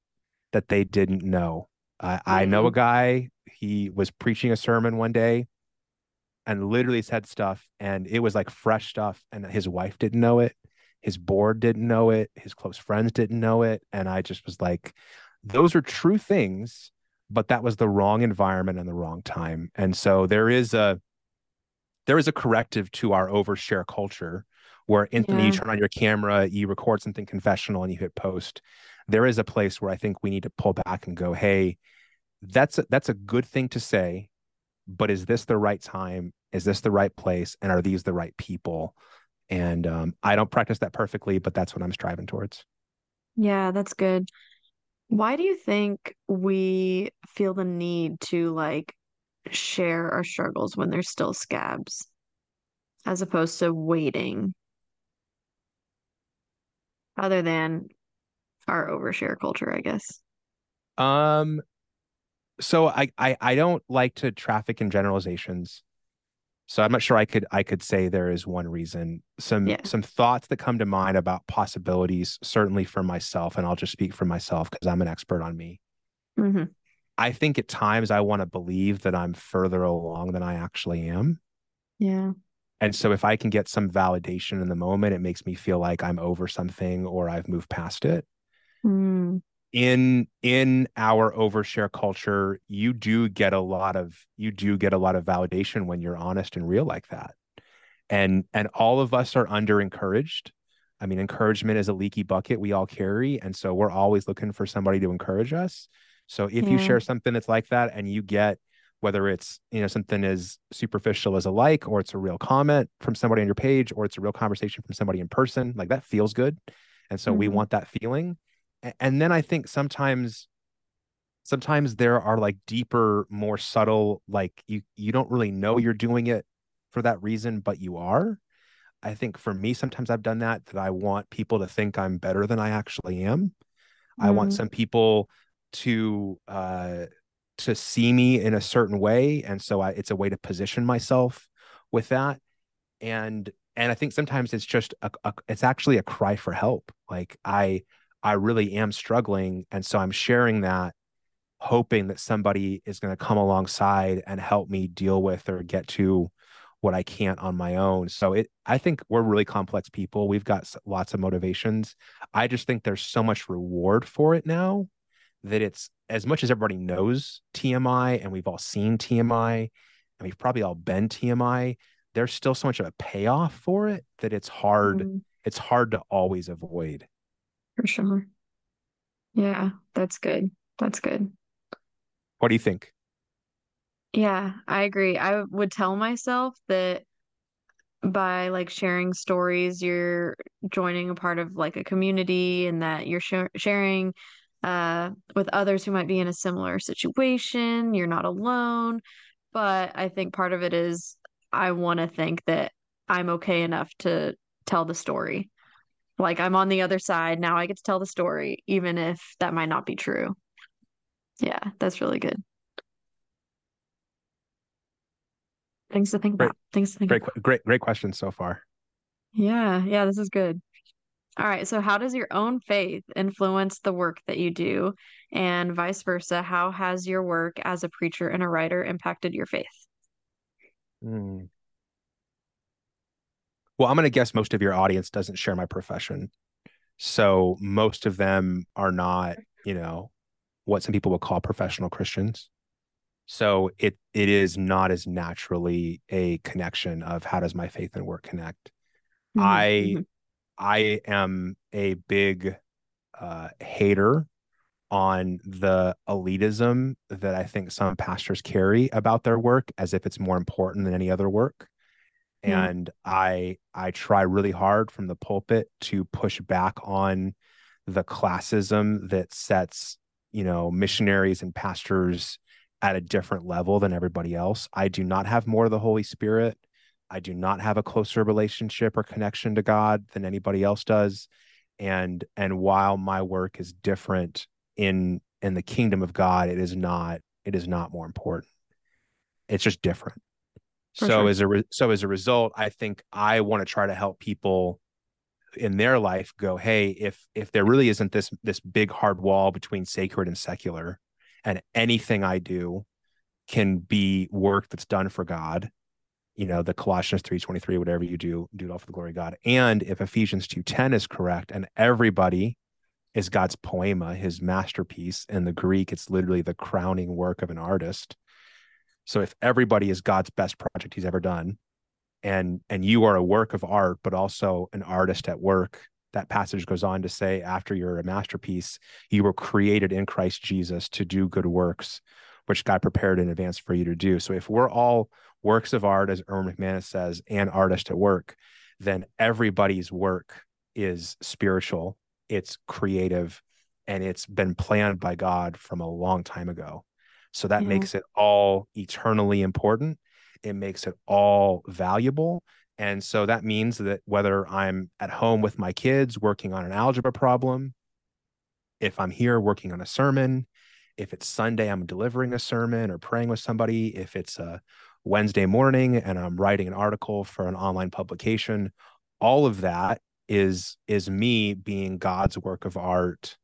that they didn't know. mm-hmm. I know a guy, he was preaching a sermon one day and literally said stuff, and it was like fresh stuff, and his wife didn't know it. His board didn't know it. His close friends didn't know it. And I just was like, those are true things, but that was the wrong environment and the wrong time. And so there is a, there is a corrective to our overshare culture where instantly yeah. you turn on your camera, you record something confessional and you hit post. There is a place where I think we need to pull back and go, hey, that's a, that's a good thing to say, but is this the right time? Is this the right place? And are these the right people? And um, I don't practice that perfectly, but that's what I'm striving towards. Yeah, that's good. Why do you think we feel the need to like share our struggles when they're still scabs as opposed to waiting? Other than our overshare culture i guess. Um so I, I i don't like to traffic in generalizations so i'm not sure i could i could say there is one reason some yeah. some thoughts that come to mind about possibilities certainly for myself and i'll just speak for myself because i'm an expert on me mm-hmm. I think at times I want to believe that I'm further along than I actually am. Yeah. And so if I can get some validation in the moment, it makes me feel like I'm over something or I've moved past it. Mm. In in our overshare culture, you do get a lot of you do get a lot of validation when you're honest and real like that. And and all of us are under encouraged. I mean, encouragement is a leaky bucket we all carry. And so we're always looking for somebody to encourage us. So if yeah. you share something that's like that and you get whether it's you know something as superficial as a like or it's a real comment from somebody on your page or it's a real conversation from somebody in person like that feels good and so mm-hmm. we want that feeling and then i think sometimes sometimes there are like deeper more subtle like you you don't really know you're doing it for that reason but you are i think for me sometimes i've done that that i want people to think i'm better than i actually am mm-hmm. i want mm-hmm. some people to uh to see me in a certain way and so I, it's a way to position myself with that and and i think sometimes it's just a, a, it's actually a cry for help like i i really am struggling and so i'm sharing that hoping that somebody is going to come alongside and help me deal with or get to what I can't on my own. So it I think we're really complex people. We've got lots of motivations. I just think there's so much reward for it now that it's as much as everybody knows TMI and we've all seen TMI and we've probably all been TMI, there's still so much of a payoff for it that it's hard mm-hmm. it's hard to always avoid. For sure. Yeah, that's good. That's good. What do you think? Yeah, I agree. I would tell myself that by like sharing stories, you're joining a part of like a community and that you're sh- sharing uh with others who might be in a similar situation. You're not alone. But I think part of it is I want to think that I'm okay enough to tell the story. Like I'm on the other side. Now I get to tell the story, even if that might not be true. Yeah, that's really good. Things to think great, about. Things to think great, about. Great, great question so far. Yeah, yeah, this is good. All right. So, how does your own faith influence the work that you do? And vice versa, how has your work as a preacher and a writer impacted your faith? Hmm. Well, I'm going to guess most of your audience doesn't share my profession. So, most of them are not, you know, what some people would call professional Christians. So it it is not as naturally a connection of how does my faith and work connect. Mm-hmm. I mm-hmm. I am a big uh, hater on the elitism that I think some pastors carry about their work as if it's more important than any other work. Mm-hmm. And I I try really hard from the pulpit to push back on the classism that sets you know missionaries and pastors at a different level than everybody else. I do not have more of the holy spirit. I do not have a closer relationship or connection to god than anybody else does. And and while my work is different in in the kingdom of god it is not it is not more important. It's just different For so sure. as a re- so as a result i think i want to try to help people in their life go hey if if there really isn't this this big hard wall between sacred and secular and anything i do can be work that's done for god you know the colossians 3.23 whatever you do do it all for the glory of god and if ephesians 2.10 is correct and everybody is god's poiema his masterpiece in the greek it's literally the crowning work of an artist so if everybody is god's best project he's ever done and and you are a work of art but also an artist at work that passage goes on to say after you're a masterpiece you were created in christ jesus to do good works which god prepared in advance for you to do. So if we're all works of art as erwin mcmanus says and artist at work then everybody's work is spiritual it's creative and it's been planned by god from a long time ago so that yeah. makes it all eternally important it makes it all valuable. And so that means that whether I'm at home with my kids working on an algebra problem, if I'm here working on a sermon, if it's Sunday, I'm delivering a sermon or praying with somebody, if it's a Wednesday morning and I'm writing an article for an online publication, all of that is is me being God's work of art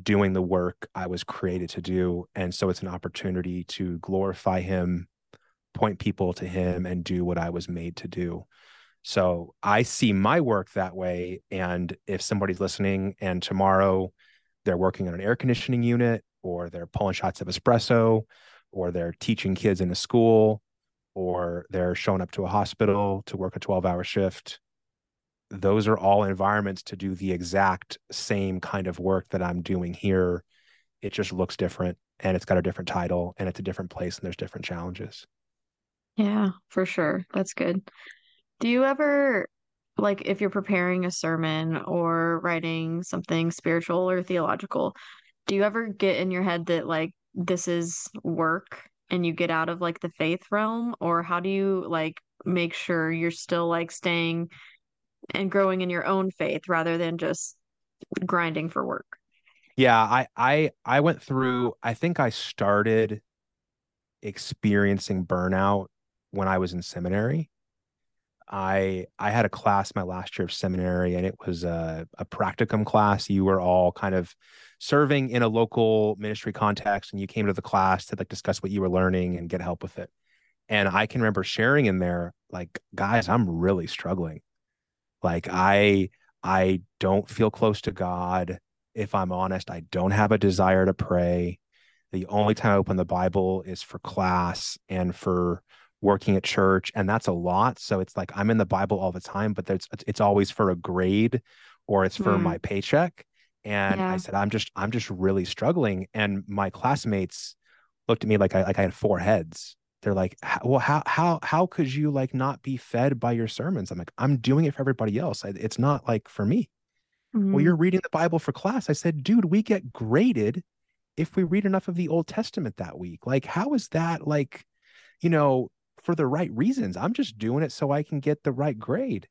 doing the work I was created to do and so it's an opportunity to glorify him point people to him and do what I was made to do. So I see my work that way. And if somebody's listening and tomorrow they're working on an air conditioning unit or they're pulling shots of espresso or they're teaching kids in a school or they're showing up to a hospital to work a 12 hour shift, those are all environments to do the exact same kind of work that I'm doing here. It just looks different and it's got a different title and it's a different place and there's different challenges. Yeah, for sure. That's good. Do you ever, like, if you're preparing a sermon or writing something spiritual or theological, do you ever get in your head that, like, this is work and you get out of, like, the faith realm? Or how do you, like, make sure you're still, like, staying and growing in your own faith rather than just grinding for work? Yeah, I I I went through I think I started experiencing burnout when I was in seminary. I I had a class my last year of seminary, and it was a, a practicum class. You were all kind of serving in a local ministry context, and you came to the class to like discuss what you were learning and get help with it. And I can remember sharing in there, like, guys, I'm really struggling. Like I I don't feel close to God. If I'm honest, I don't have a desire to pray. The only time I open the Bible is for class and for working at church, and that's a lot. So it's like I'm in the Bible all the time, but there's it's always for a grade or it's for mm. my paycheck. And yeah. I said, I'm just I'm just really struggling. And my classmates looked at me like I like I had four heads. They're like, well, how how how could you like not be fed by your sermons? I'm like, I'm doing it for everybody else. It's not like for me. Mm-hmm. Well, you're reading the Bible for class. I said, dude, we get graded if we read enough of the Old Testament that week. Like, how is that like, you know, for the right reasons? I'm just doing it so I can get the right grade.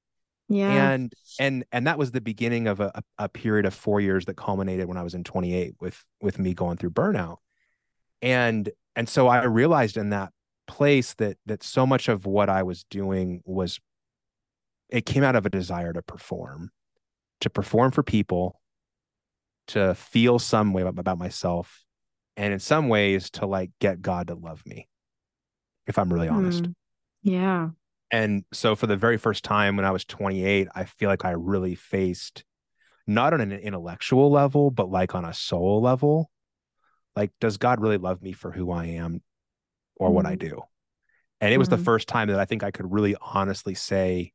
Yeah. And and and that was the beginning of a, a period of four years that culminated when I was in 28 with with me going through burnout. And and so I realized in that place that that so much of what I was doing was it came out of a desire to perform, to perform for people, to feel some way about, myself, and in some ways to like get God to love me, if I'm really honest. Mm, yeah. And so for the very first time when I was 28, I feel like I really faced not on an intellectual level, but like on a soul level. Like, does God really love me for who I am or mm. what I mm. do? And it was mm-hmm. the first time that I think I could really honestly say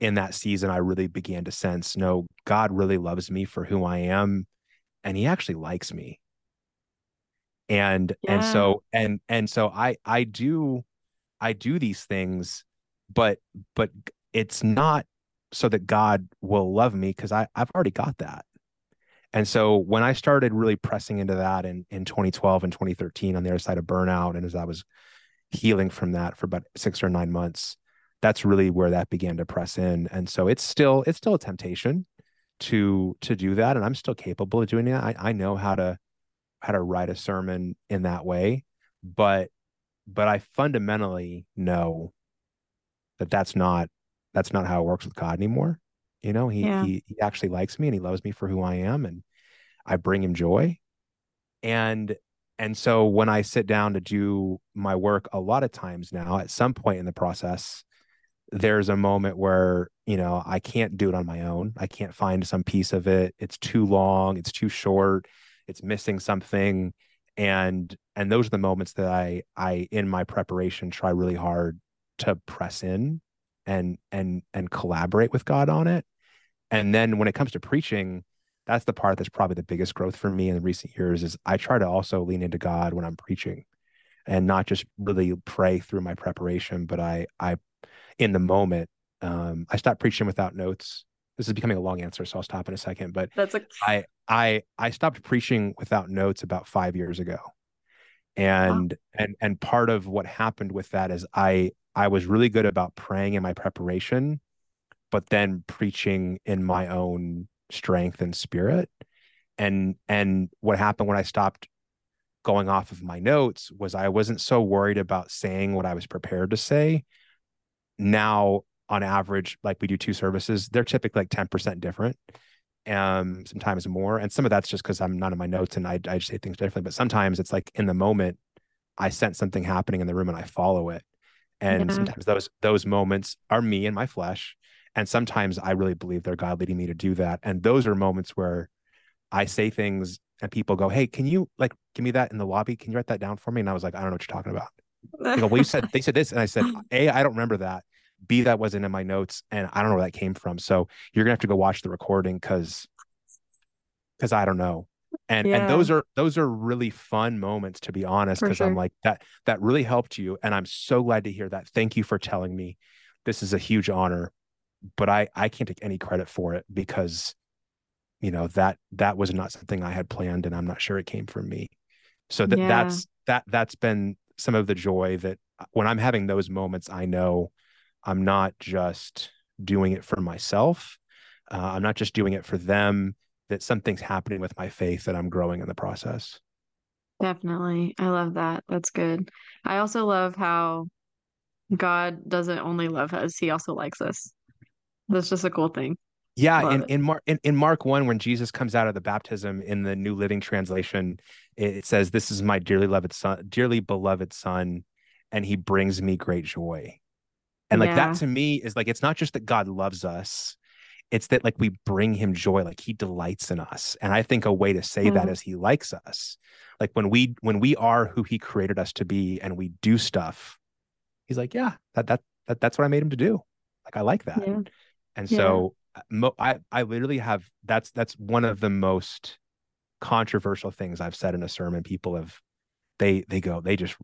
in that season, I really began to sense, no, God really loves me for who I am. And he actually likes me. And yeah. and so and and so I I do I do these things, but but it's not so that God will love me because I I've already got that. And so when I started really pressing into that in in 2012 and 2013 on the other side of burnout, and as I was healing from that for about six or nine months, that's really where that began to press in. And so it's still it's still a temptation to to do that, and I'm still capable of doing that. I, I know how to how to write a sermon in that way, but but I fundamentally know that that's not that's not how it works with God anymore. You know, he yeah. he he actually likes me and he loves me for who I am, and I bring him joy. And and so when I sit down to do my work, a lot of times now, at some point in the process, there's a moment where you know I can't do it on my own. I can't find some piece of it. It's too long. It's too short. It's missing something, and and those are the moments that I I in my preparation try really hard to press in and and and collaborate with God on it. And then when it comes to preaching, that's the part that's probably the biggest growth for me in the recent years is I try to also lean into God when I'm preaching and not just really pray through my preparation, but I I in the moment, um, I stopped preaching without notes. This is becoming a long answer, so I'll stop in a second. But that's a- I I I stopped preaching without notes about five years ago. And wow. and and part of what happened with that is I I was really good about praying in my preparation, but then preaching in my own strength and spirit. And and what happened when i stopped going off of my notes was i wasn't so worried about saying what i was prepared to say. Now on average like we do two services they're typically like 10% different um sometimes more. And some of that's just because i'm not in my notes and I, I say things differently but sometimes it's like in the moment i sense something happening in the room and i follow it and yeah. sometimes those those moments are me and my flesh and sometimes I really believe they're God leading me to do that. And those are moments where I say things and people go, Hey, can you like give me that in the lobby? Can you write that down for me? And I was like, I don't know what you're talking about. They go, well, you said they said this. And I said, A, I don't remember that. B, that wasn't in my notes. And I don't know where that came from. So you're gonna have to go watch the recording because because I don't know. And yeah. and those are those are really fun moments to be honest, because sure. I'm like that that really helped you. And I'm so glad to hear that. Thank you for telling me. This is a huge honor but I I can't take any credit for it because you know that that was not something I had planned and I'm not sure it came from me. So that yeah. that's that that's been some of the joy that uh, when I'm having those moments I know I'm not just doing it for myself. Uh, I'm not just doing it for them that something's happening with my faith that I'm growing in the process. Definitely. I love that. That's good. I also love how God doesn't only love us, he also likes us. That's just a cool thing. Yeah, in, in Mark in, in Mark one, when Jesus comes out of the baptism in the New Living Translation, it, says, "This is my dearly beloved son, dearly beloved son, and he brings me great joy. And like Yeah. that to me is like it's not just that God loves us, it's that like we bring him joy, like he delights in us. And I think a way to say that Mhm. is he likes us. Like when we when we are who he created us to be and we do stuff, he's like, yeah, that that, that that's what I made him to do. Like I like that. Yeah. And Yeah. so uh, mo- I I literally have that's that's one of the most controversial things I've said in a sermon. People have they they go they just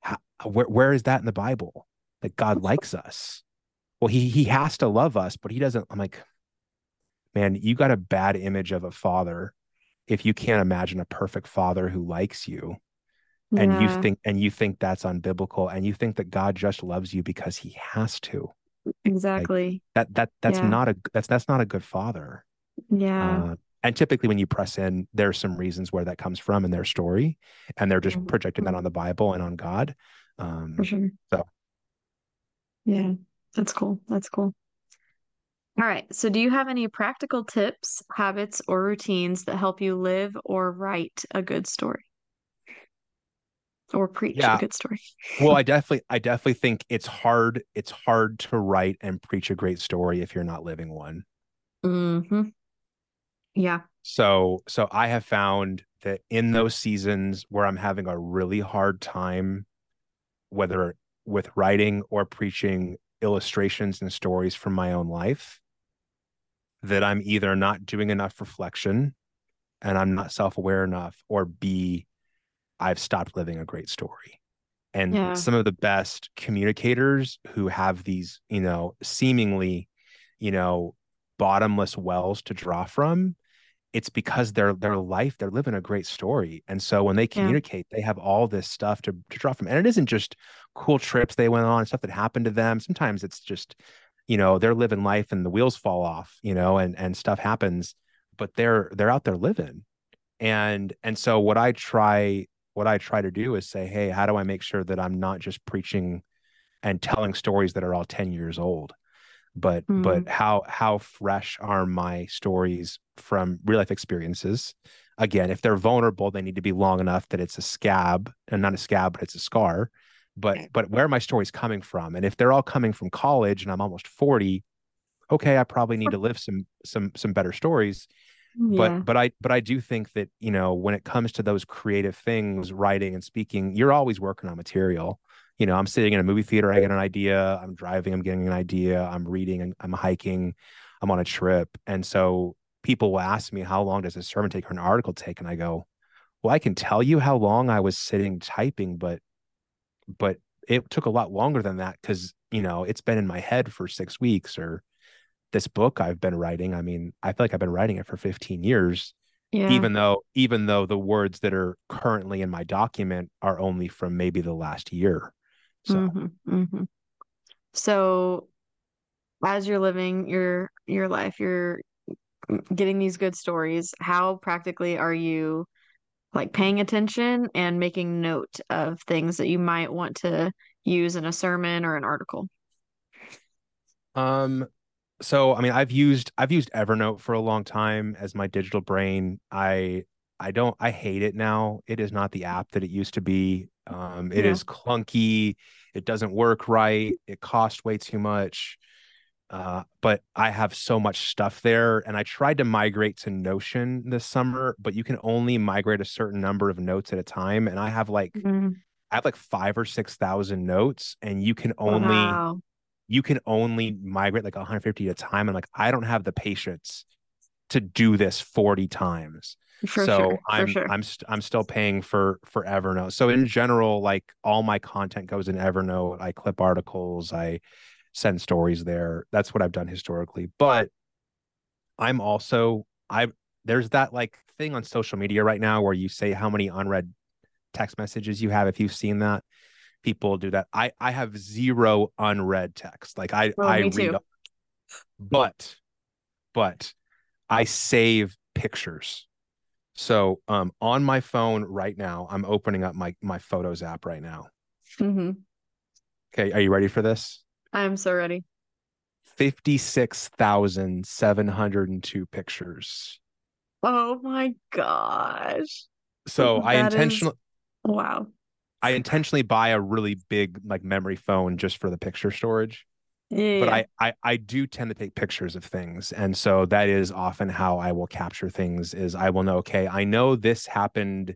"How- where where is that in the Bible that God likes us? Well, he he has to love us, but he doesn't. I'm like, man, you got a bad image of a father if you can't imagine a perfect father who likes you and you think and you think that's unbiblical and you think that God just loves you because he has to. exactly. That that that's Yeah. not a that's that's not a good father. Yeah. Uh, and typically, when you press in, there's some reasons where that comes from in their story, and they're just projecting that on the Bible and on God. For Um, sure. so- Yeah, that's cool. That's cool. All right. So, do you have any practical tips, habits, or routines that help you live or write a good story? Or preach Yeah. a good story? well, I definitely, I definitely think it's hard. It's hard to write and preach a great story if you're not living one. Mm-hmm. Yeah. So, so I have found that in those seasons where I'm having a really hard time, whether with writing or preaching illustrations and stories from my own life, that I'm either not doing enough reflection and I'm not self aware enough, or B, I've stopped living a great story. And Yeah. some of the best communicators who have these, you know, seemingly, you know, bottomless wells to draw from, it's because their their life, they're living a great story. And so when they communicate, they have all this stuff to, to draw from. And it isn't just cool trips they went on, stuff that happened to them. Sometimes it's just, you know, they're living life and the wheels fall off, you know, and and stuff happens, but they're they're out there living. And and so what I try what I try to do is say, hey, how do I make sure that I'm not just preaching and telling stories that are all 10 years old? But Mm. but how how fresh are my stories from real life experiences? Again, if they're vulnerable, they need to be long enough that it's a scab and not a scab, but it's a scar. But Okay. but where are my stories coming from? And if they're all coming from college and I'm almost 40, okay, I probably need to live some some some better stories but Yeah. but i but i do think that you know when it comes to those creative things writing and speaking you're always working on material you know i'm sitting in a movie theater i get an idea i'm driving i'm getting an idea i'm reading and i'm hiking i'm on a trip and so people will ask me how long does a sermon take or an article take and i go well i can tell you how long i was sitting typing but but it took a lot longer than that because you know it's been in my head for six weeks or this book I've been writing. I mean, I feel like I've been writing it for 15 years, Yeah. even though even though the words that are currently in my document are only from maybe the last year. So Mhm, mhm. So, as you're living your your life, you're getting these good stories. How practically are you like paying attention and making note of things that you might want to use in a sermon or an article? um so I mean I've used I've used Evernote for a long time as my digital brain. I I don't I hate it now. It is not the app that it used to be. Um it Yeah. is clunky. It doesn't work right. It costs way too much. Uh, but I have so much stuff there, and I tried to migrate to Notion this summer, but you can only migrate a certain number of notes at a time. And I have like Mm, I have like five or six thousand notes, and you can only Wow. you can only migrate like 150 at a time. And like I don't have the patience to do this 40 times. For so sure. I'm sure. I'm st- I'm still paying for for Evernote. So in general, like all my content goes in Evernote. I clip articles, I send stories there. That's what I've done historically. But I'm also I there's that like thing on social media right now where you say how many unread text messages you have. If you've seen that, people do that. I I have zero unread text. Like I Oh, I read, too. but but I save pictures. So um on my phone right now, I'm opening up my my photos app right now. Mm-hmm. Okay, are you ready for this? I'm so ready. 56,702 pictures. Oh my gosh. So I That is- intentionally Wow. I intentionally buy a really big like memory phone just for the picture storage. Yeah. But I, I I do tend to take pictures of things. And so that is often how I will capture things is I will know, okay, I know this happened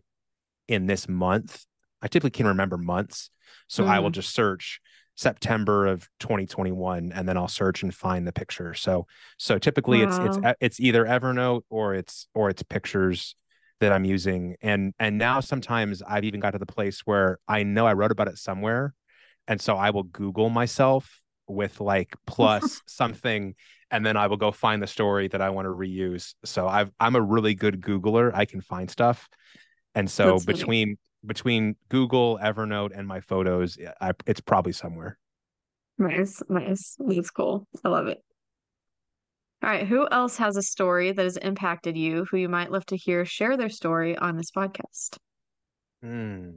in this month. I typically can remember months. So I will Mm. just search September of 2021 and then I'll search and find the picture. So so typically it's it's uh, it's either Evernote or it's or it's pictures that I'm using. And and now sometimes I've even got to the place where I know I wrote about it somewhere. And so I will Google myself with like plus something and then I will go find the story that I want to reuse. So I've I'm a really good Googler. I can find stuff. And so That's funny. Between Google, Evernote, and my photos, I, it's probably somewhere. Nice, nice. That's cool. I love it. All right, who else has a story that has impacted you who you might love to hear share their story on this podcast? Hmm.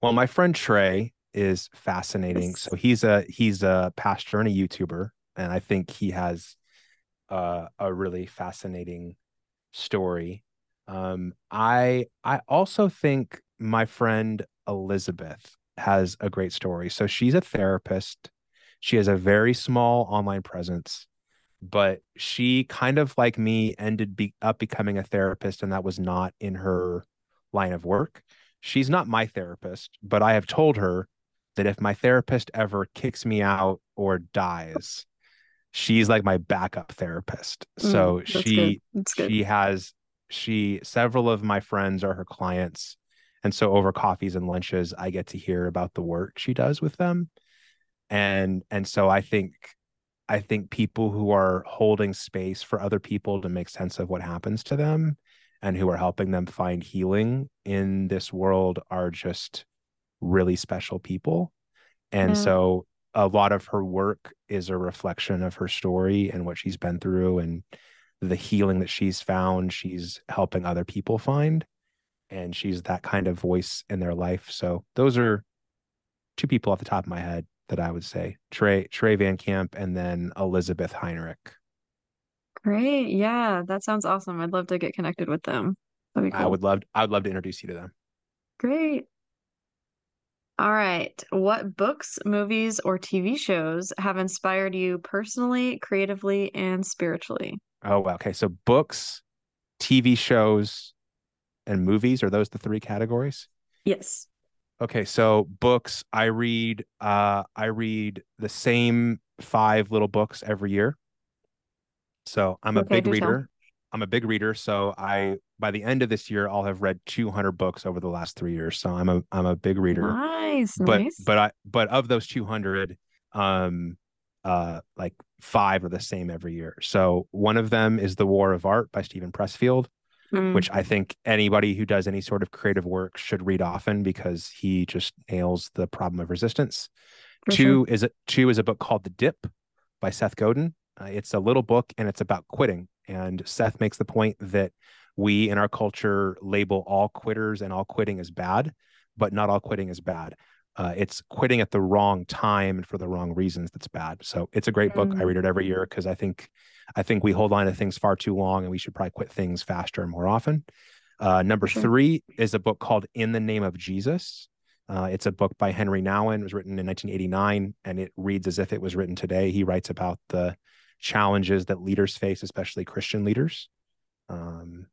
Well, my friend Trey is fascinating. Yes. So he's a he's a pastor and a YouTuber, and I think he has uh, a really fascinating story. Um, I I also think my friend Elizabeth has a great story. So she's a therapist. She has a very small online presence, but she kind of like me ended be, up becoming a therapist, and that was not in her line of work. She's not my therapist, but I have told her that if my therapist ever kicks me out or dies, she's like my backup therapist. Mm, So she good. Good. she has she several of my friends are her clients and so over coffees and lunches i get to hear about the work she does with them. And and so i think i think people who are holding space for other people to make sense of what happens to them and who are helping them find healing in this world are just really special people. And Yeah. so a lot of her work is a reflection of her story and what she's been through and the healing that she's found she's helping other people find and she's that kind of voice in their life so those are two people off the top of my head that i would say trey trey van camp and then elizabeth heinrich Great. Yeah, that sounds awesome. I'd love to get connected with them. That'd be i would love i would love to introduce you to them Great. All right. What books, movies, or TV shows have inspired you personally, creatively, and spiritually? oh wow okay so books tv shows and movies are those the three categories Yes. Okay, so books, I read uh I read the same five little books every year. So I'm a Okay, big do tell. reader. I'm a big reader, so I by the end of this year I'll have read 200 books over the last 3 years. So I'm a I'm a big reader. Nice, But nice. but I but of those 200 um uh like 5 are the same every year. So one of them is The War of Art by Steven Pressfield Mm, which I think anybody who does any sort of creative work should read often because he just nails the problem of resistance. for two sure. is a two is a book called The Dip by Seth Godin. Uh, it's a little book and it's about quitting. And Seth makes the point that we in our culture label all quitters and all quitting as bad, but not all quitting is bad. Uh, it's quitting at the wrong time and for the wrong reasons that's bad. So it's a great book. I Mm. read it every year because I think I think we hold on to things far too long and we should probably quit things faster and more often. Uh, number sure. three is a book called In the Name of Jesus. Uh, it's a book by Henri Nouwen. It was written in 1989 and it reads as if it was written today. He writes about the challenges that leaders face, especially Christian leaders. Um,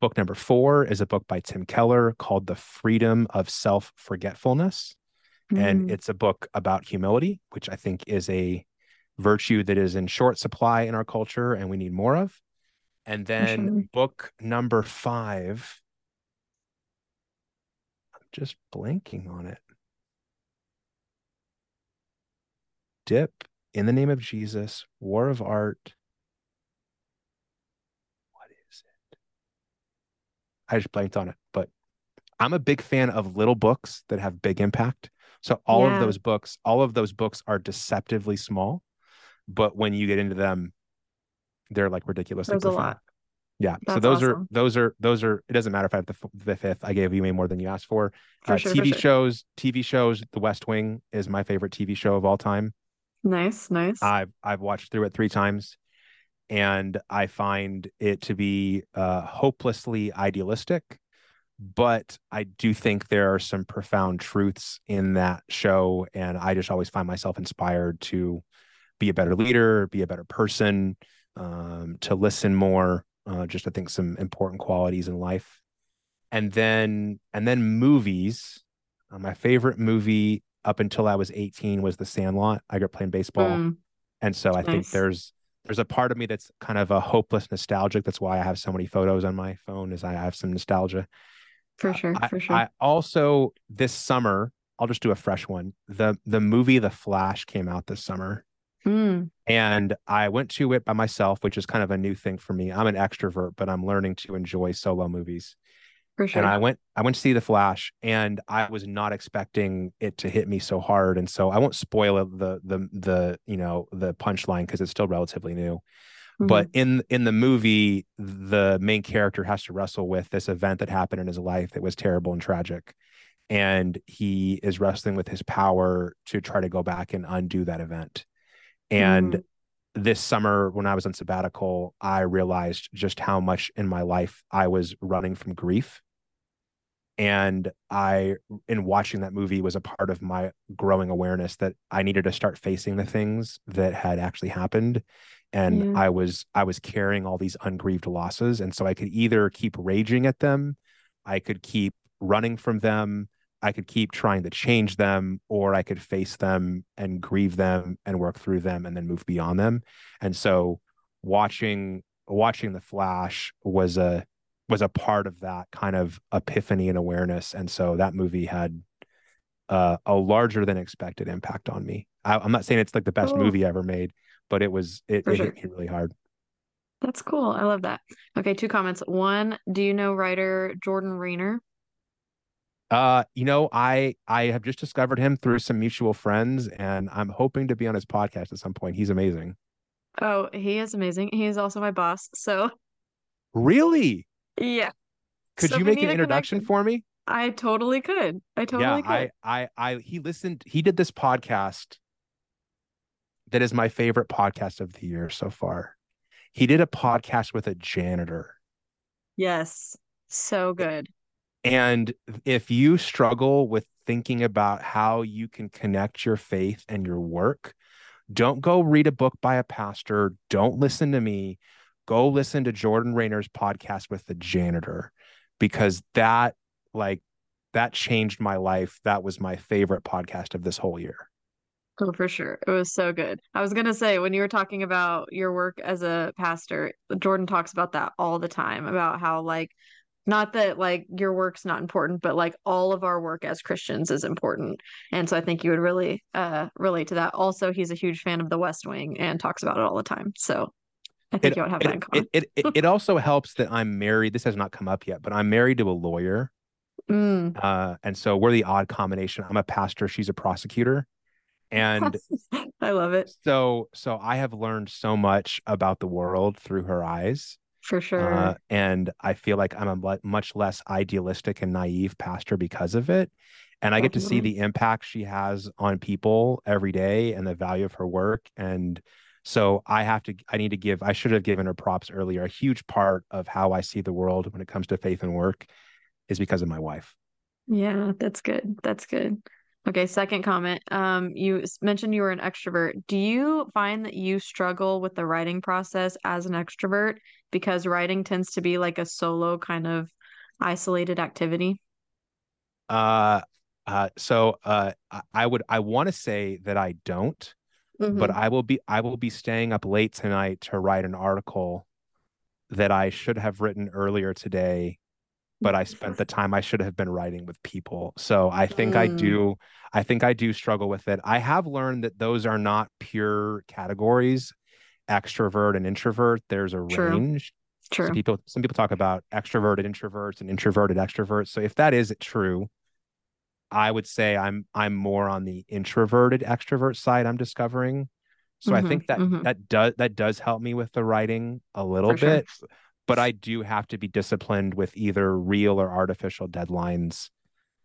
book number four is a book by Tim Keller called The Freedom of Self Forgetfulness. And Mm, it's a book about humility, which I think is a virtue that is in short supply in our culture and we need more of. And then sure. book number five, I'm just blanking on it. Dip, In the Name of Jesus, War of Art. What is it? I just blanked on it, but I'm a big fan of little books that have big impact. So all of those books, all of those books are deceptively small, but when you get into them, they're like ridiculously there's a lot. Yeah. So That's those are those are those are. It doesn't matter if I have the, the fifth. I gave you way more than you asked for. For Uh, sure, for TV sure. shows. TV shows. The West Wing is my favorite TV show of all time. Nice, nice. I've I've watched through it three times, and I find it to be uh, hopelessly idealistic, but I do think there are some profound truths in that show. And I just always find myself inspired to be a better leader, be a better person, um, to listen more. Uh, just I think some important qualities in life. And then and then movies. Uh, my favorite movie up until I was 18 was The Sandlot. I grew up playing baseball. Mm, and so I nice. think there's there's a part of me that's kind of a hopeless nostalgic. That's why I have so many photos on my phone, is I have some nostalgia. For sure, I, for sure. I also this summer, I'll just do a fresh one. The the movie The Flash came out this summer. Mm. And I went to it by myself, which is kind of a new thing for me. I'm an extrovert, but I'm learning to enjoy solo movies. For sure. And I went I went to see The Flash and I was not expecting it to hit me so hard. And so I won't spoil the the the you know the punchline because it's still relatively new. Mm-hmm. But in in the movie, the main character has to wrestle with this event that happened in his life that was terrible and tragic. And he is wrestling with his power to try to go back and undo that event. And mm-hmm. this summer, when I was on sabbatical, I realized just how much in my life I was running from grief and i in watching that movie was a part of my growing awareness that i needed to start facing the things that had actually happened. And yeah. i was i was carrying all these ungrieved losses. And so i could either keep raging at them i could keep running from them i could keep trying to change them or i could face them and grieve them and work through them and then move beyond them. And so watching watching the flash was a was a part of that kind of epiphany and awareness. And so that movie had uh, a larger than expected impact on me. I, am not saying it's like the best cool. movie ever made but it was it, it sure. hit me really hard. That's cool. I love that. Okay two comments. One do you know writer jordan raynor uh you know i i have just discovered him through some mutual friends and i'm hoping to be on his podcast at some point. He's amazing. Oh he is amazing. He's also my boss so really yeah. Could so you make an introduction for me? I totally could. I totally yeah, could. I, I, I, he listened, he did this podcast that is my favorite podcast of the year so far. He did a podcast with a janitor. Yes. So good. And if you struggle with thinking about how you can connect your faith and your work, don't go read a book by a pastor. Don't listen to me go listen to Jordan Raynor's podcast with the janitor because that like that changed my life. That was my favorite podcast of this whole year. Oh, for sure. It was so good. I was going to say, when you were talking about your work as a pastor, Jordan talks about that all the time about how, like, not that like your work's not important, but like all of our work as Christians is important. And so I think you would really uh, relate to that. Also, he's a huge fan of the West Wing and talks about it all the time. So I think it, you would have that in common. It, it, it, also helps that I'm married. This has not come up yet, but I'm married to a lawyer. Mm. Uh, and so we're the odd combination. I'm a pastor, she's a prosecutor. And I love it. So so I have learned so much about the world through her eyes. For sure. Uh, and I feel like I'm a much less idealistic and naive pastor because of it. And I get to see the impact she has on people every day and the value of her work. And so I have to, I need to give, I should have given her props earlier. A huge part of how I see the world when it comes to faith and work is because of my wife. Yeah, that's good. That's good. Okay, second comment. Um, you mentioned you were an extrovert. Do you find that you struggle with the writing process as an extrovert because writing tends to be like a solo kind of isolated activity? Uh, uh so uh, I would I want to say that I don't, Mm-hmm. But I will be I will be staying up late tonight to write an article that I should have written earlier today, but I spent the time I should have been writing with people. So I think mm. I do I think I do struggle with it. I have learned that those are not pure categories, extrovert and introvert. There's a True. range. True. Some people some people talk about extroverted introverts and introverted extroverts. So if that is true, I would say I'm I'm more on the introverted extrovert side. I'm discovering, so mm-hmm, I think that mm-hmm. that does that does help me with the writing a little For bit. Sure. But I do have to be disciplined with either real or artificial deadlines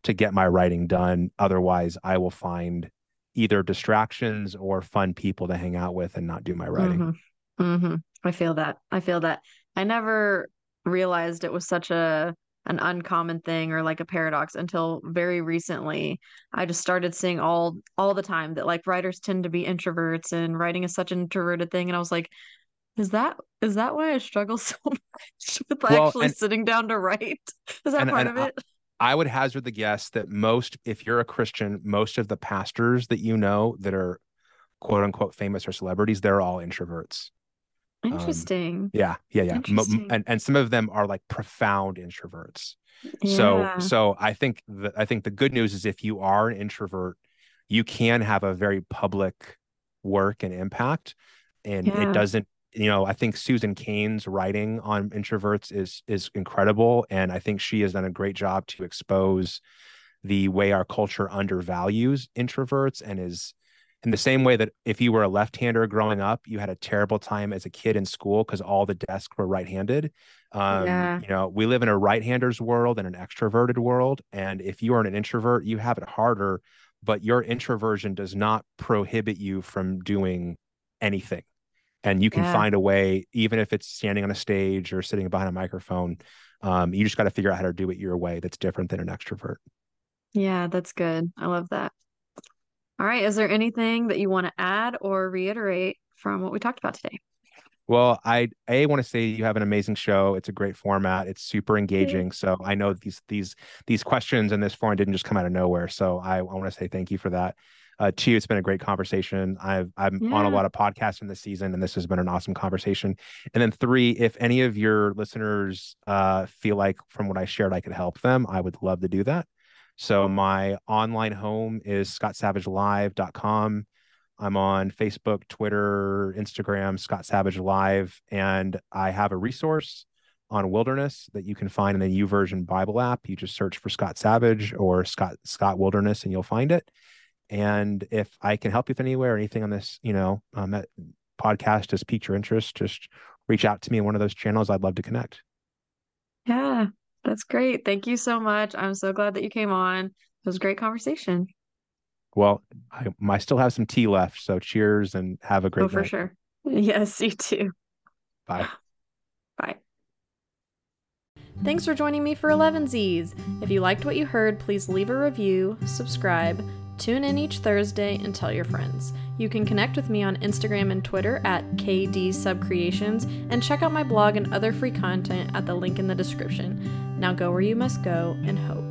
to get my writing done. Otherwise, I will find either distractions or fun people to hang out with and not do my writing. Mm-hmm. mm-hmm. I feel that. I feel that. I never realized it was such a an uncommon thing or like a paradox until very recently. I just started seeing all all the time that like writers tend to be introverts and writing is such an introverted thing and I was like is that is that why I struggle so much with well, actually and, sitting down to write? Is that and, part and of it? I, I would hazard the guess that most, if you're a Christian, most of the pastors that you know that are quote unquote famous or celebrities, they're all introverts. Um, Interesting. Um, yeah, yeah, yeah. Interesting. And and some of them are like profound introverts. Yeah. So so I think the I think the good news is if you are an introvert, you can have a very public work and impact and yeah. it doesn't you know i think susan cain's writing on introverts is is incredible and i think she has done a great job to expose the way our culture undervalues introverts and is in the same way that if you were a left-hander growing up you had a terrible time as a kid in school because all the desks were right-handed. Um, yeah. you know we live in a right-handers world and an extroverted world and if you are an introvert you have it harder but your introversion does not prohibit you from doing anything. And you can yeah. find a way even if it's standing on a stage or sitting behind a microphone um, you just got to figure out how to do it your way that's different than an extrovert. Yeah that's good. I love that all right. Is there anything that you want to add or reiterate from what we talked about today? Well, I a want to say you have an amazing show. It's a great format. It's super engaging. So I know these these these questions and this forum didn't just come out of nowhere. So I, I want to say thank you for that. Uh, two, it's been a great conversation. I've I'm yeah. on a lot of podcasts in this season, and this has been an awesome conversation. And then three, if any of your listeners uh, feel like from what I shared I could help them, I would love to do that. So my online home is scottsavagelive.com. I'm on Facebook, Twitter, Instagram, Scott Savage Live, and I have a resource on wilderness that you can find in the YouVersion Bible app. You just search for Scott Savage or Scott Scott Wilderness, and you'll find it. And if I can help you with anywhere, anything on this, you know, um, that podcast has piqued your interest, just reach out to me in one of those channels. I'd love to connect. Yeah, that's great. Thank you so much. I'm so glad that you came on. It was a great conversation. Well, I, I still have some tea left. So cheers and have a great Oh, for night. sure. Yes, you too. Bye. Bye. Thanks for joining me for Elevenses. If you liked what you heard, please leave a review, subscribe, tune in each Thursday, and tell your friends. You can connect with me on Instagram and Twitter at kdsubcreations and check out my blog and other free content at the link in the description. Now go where you must go and hope.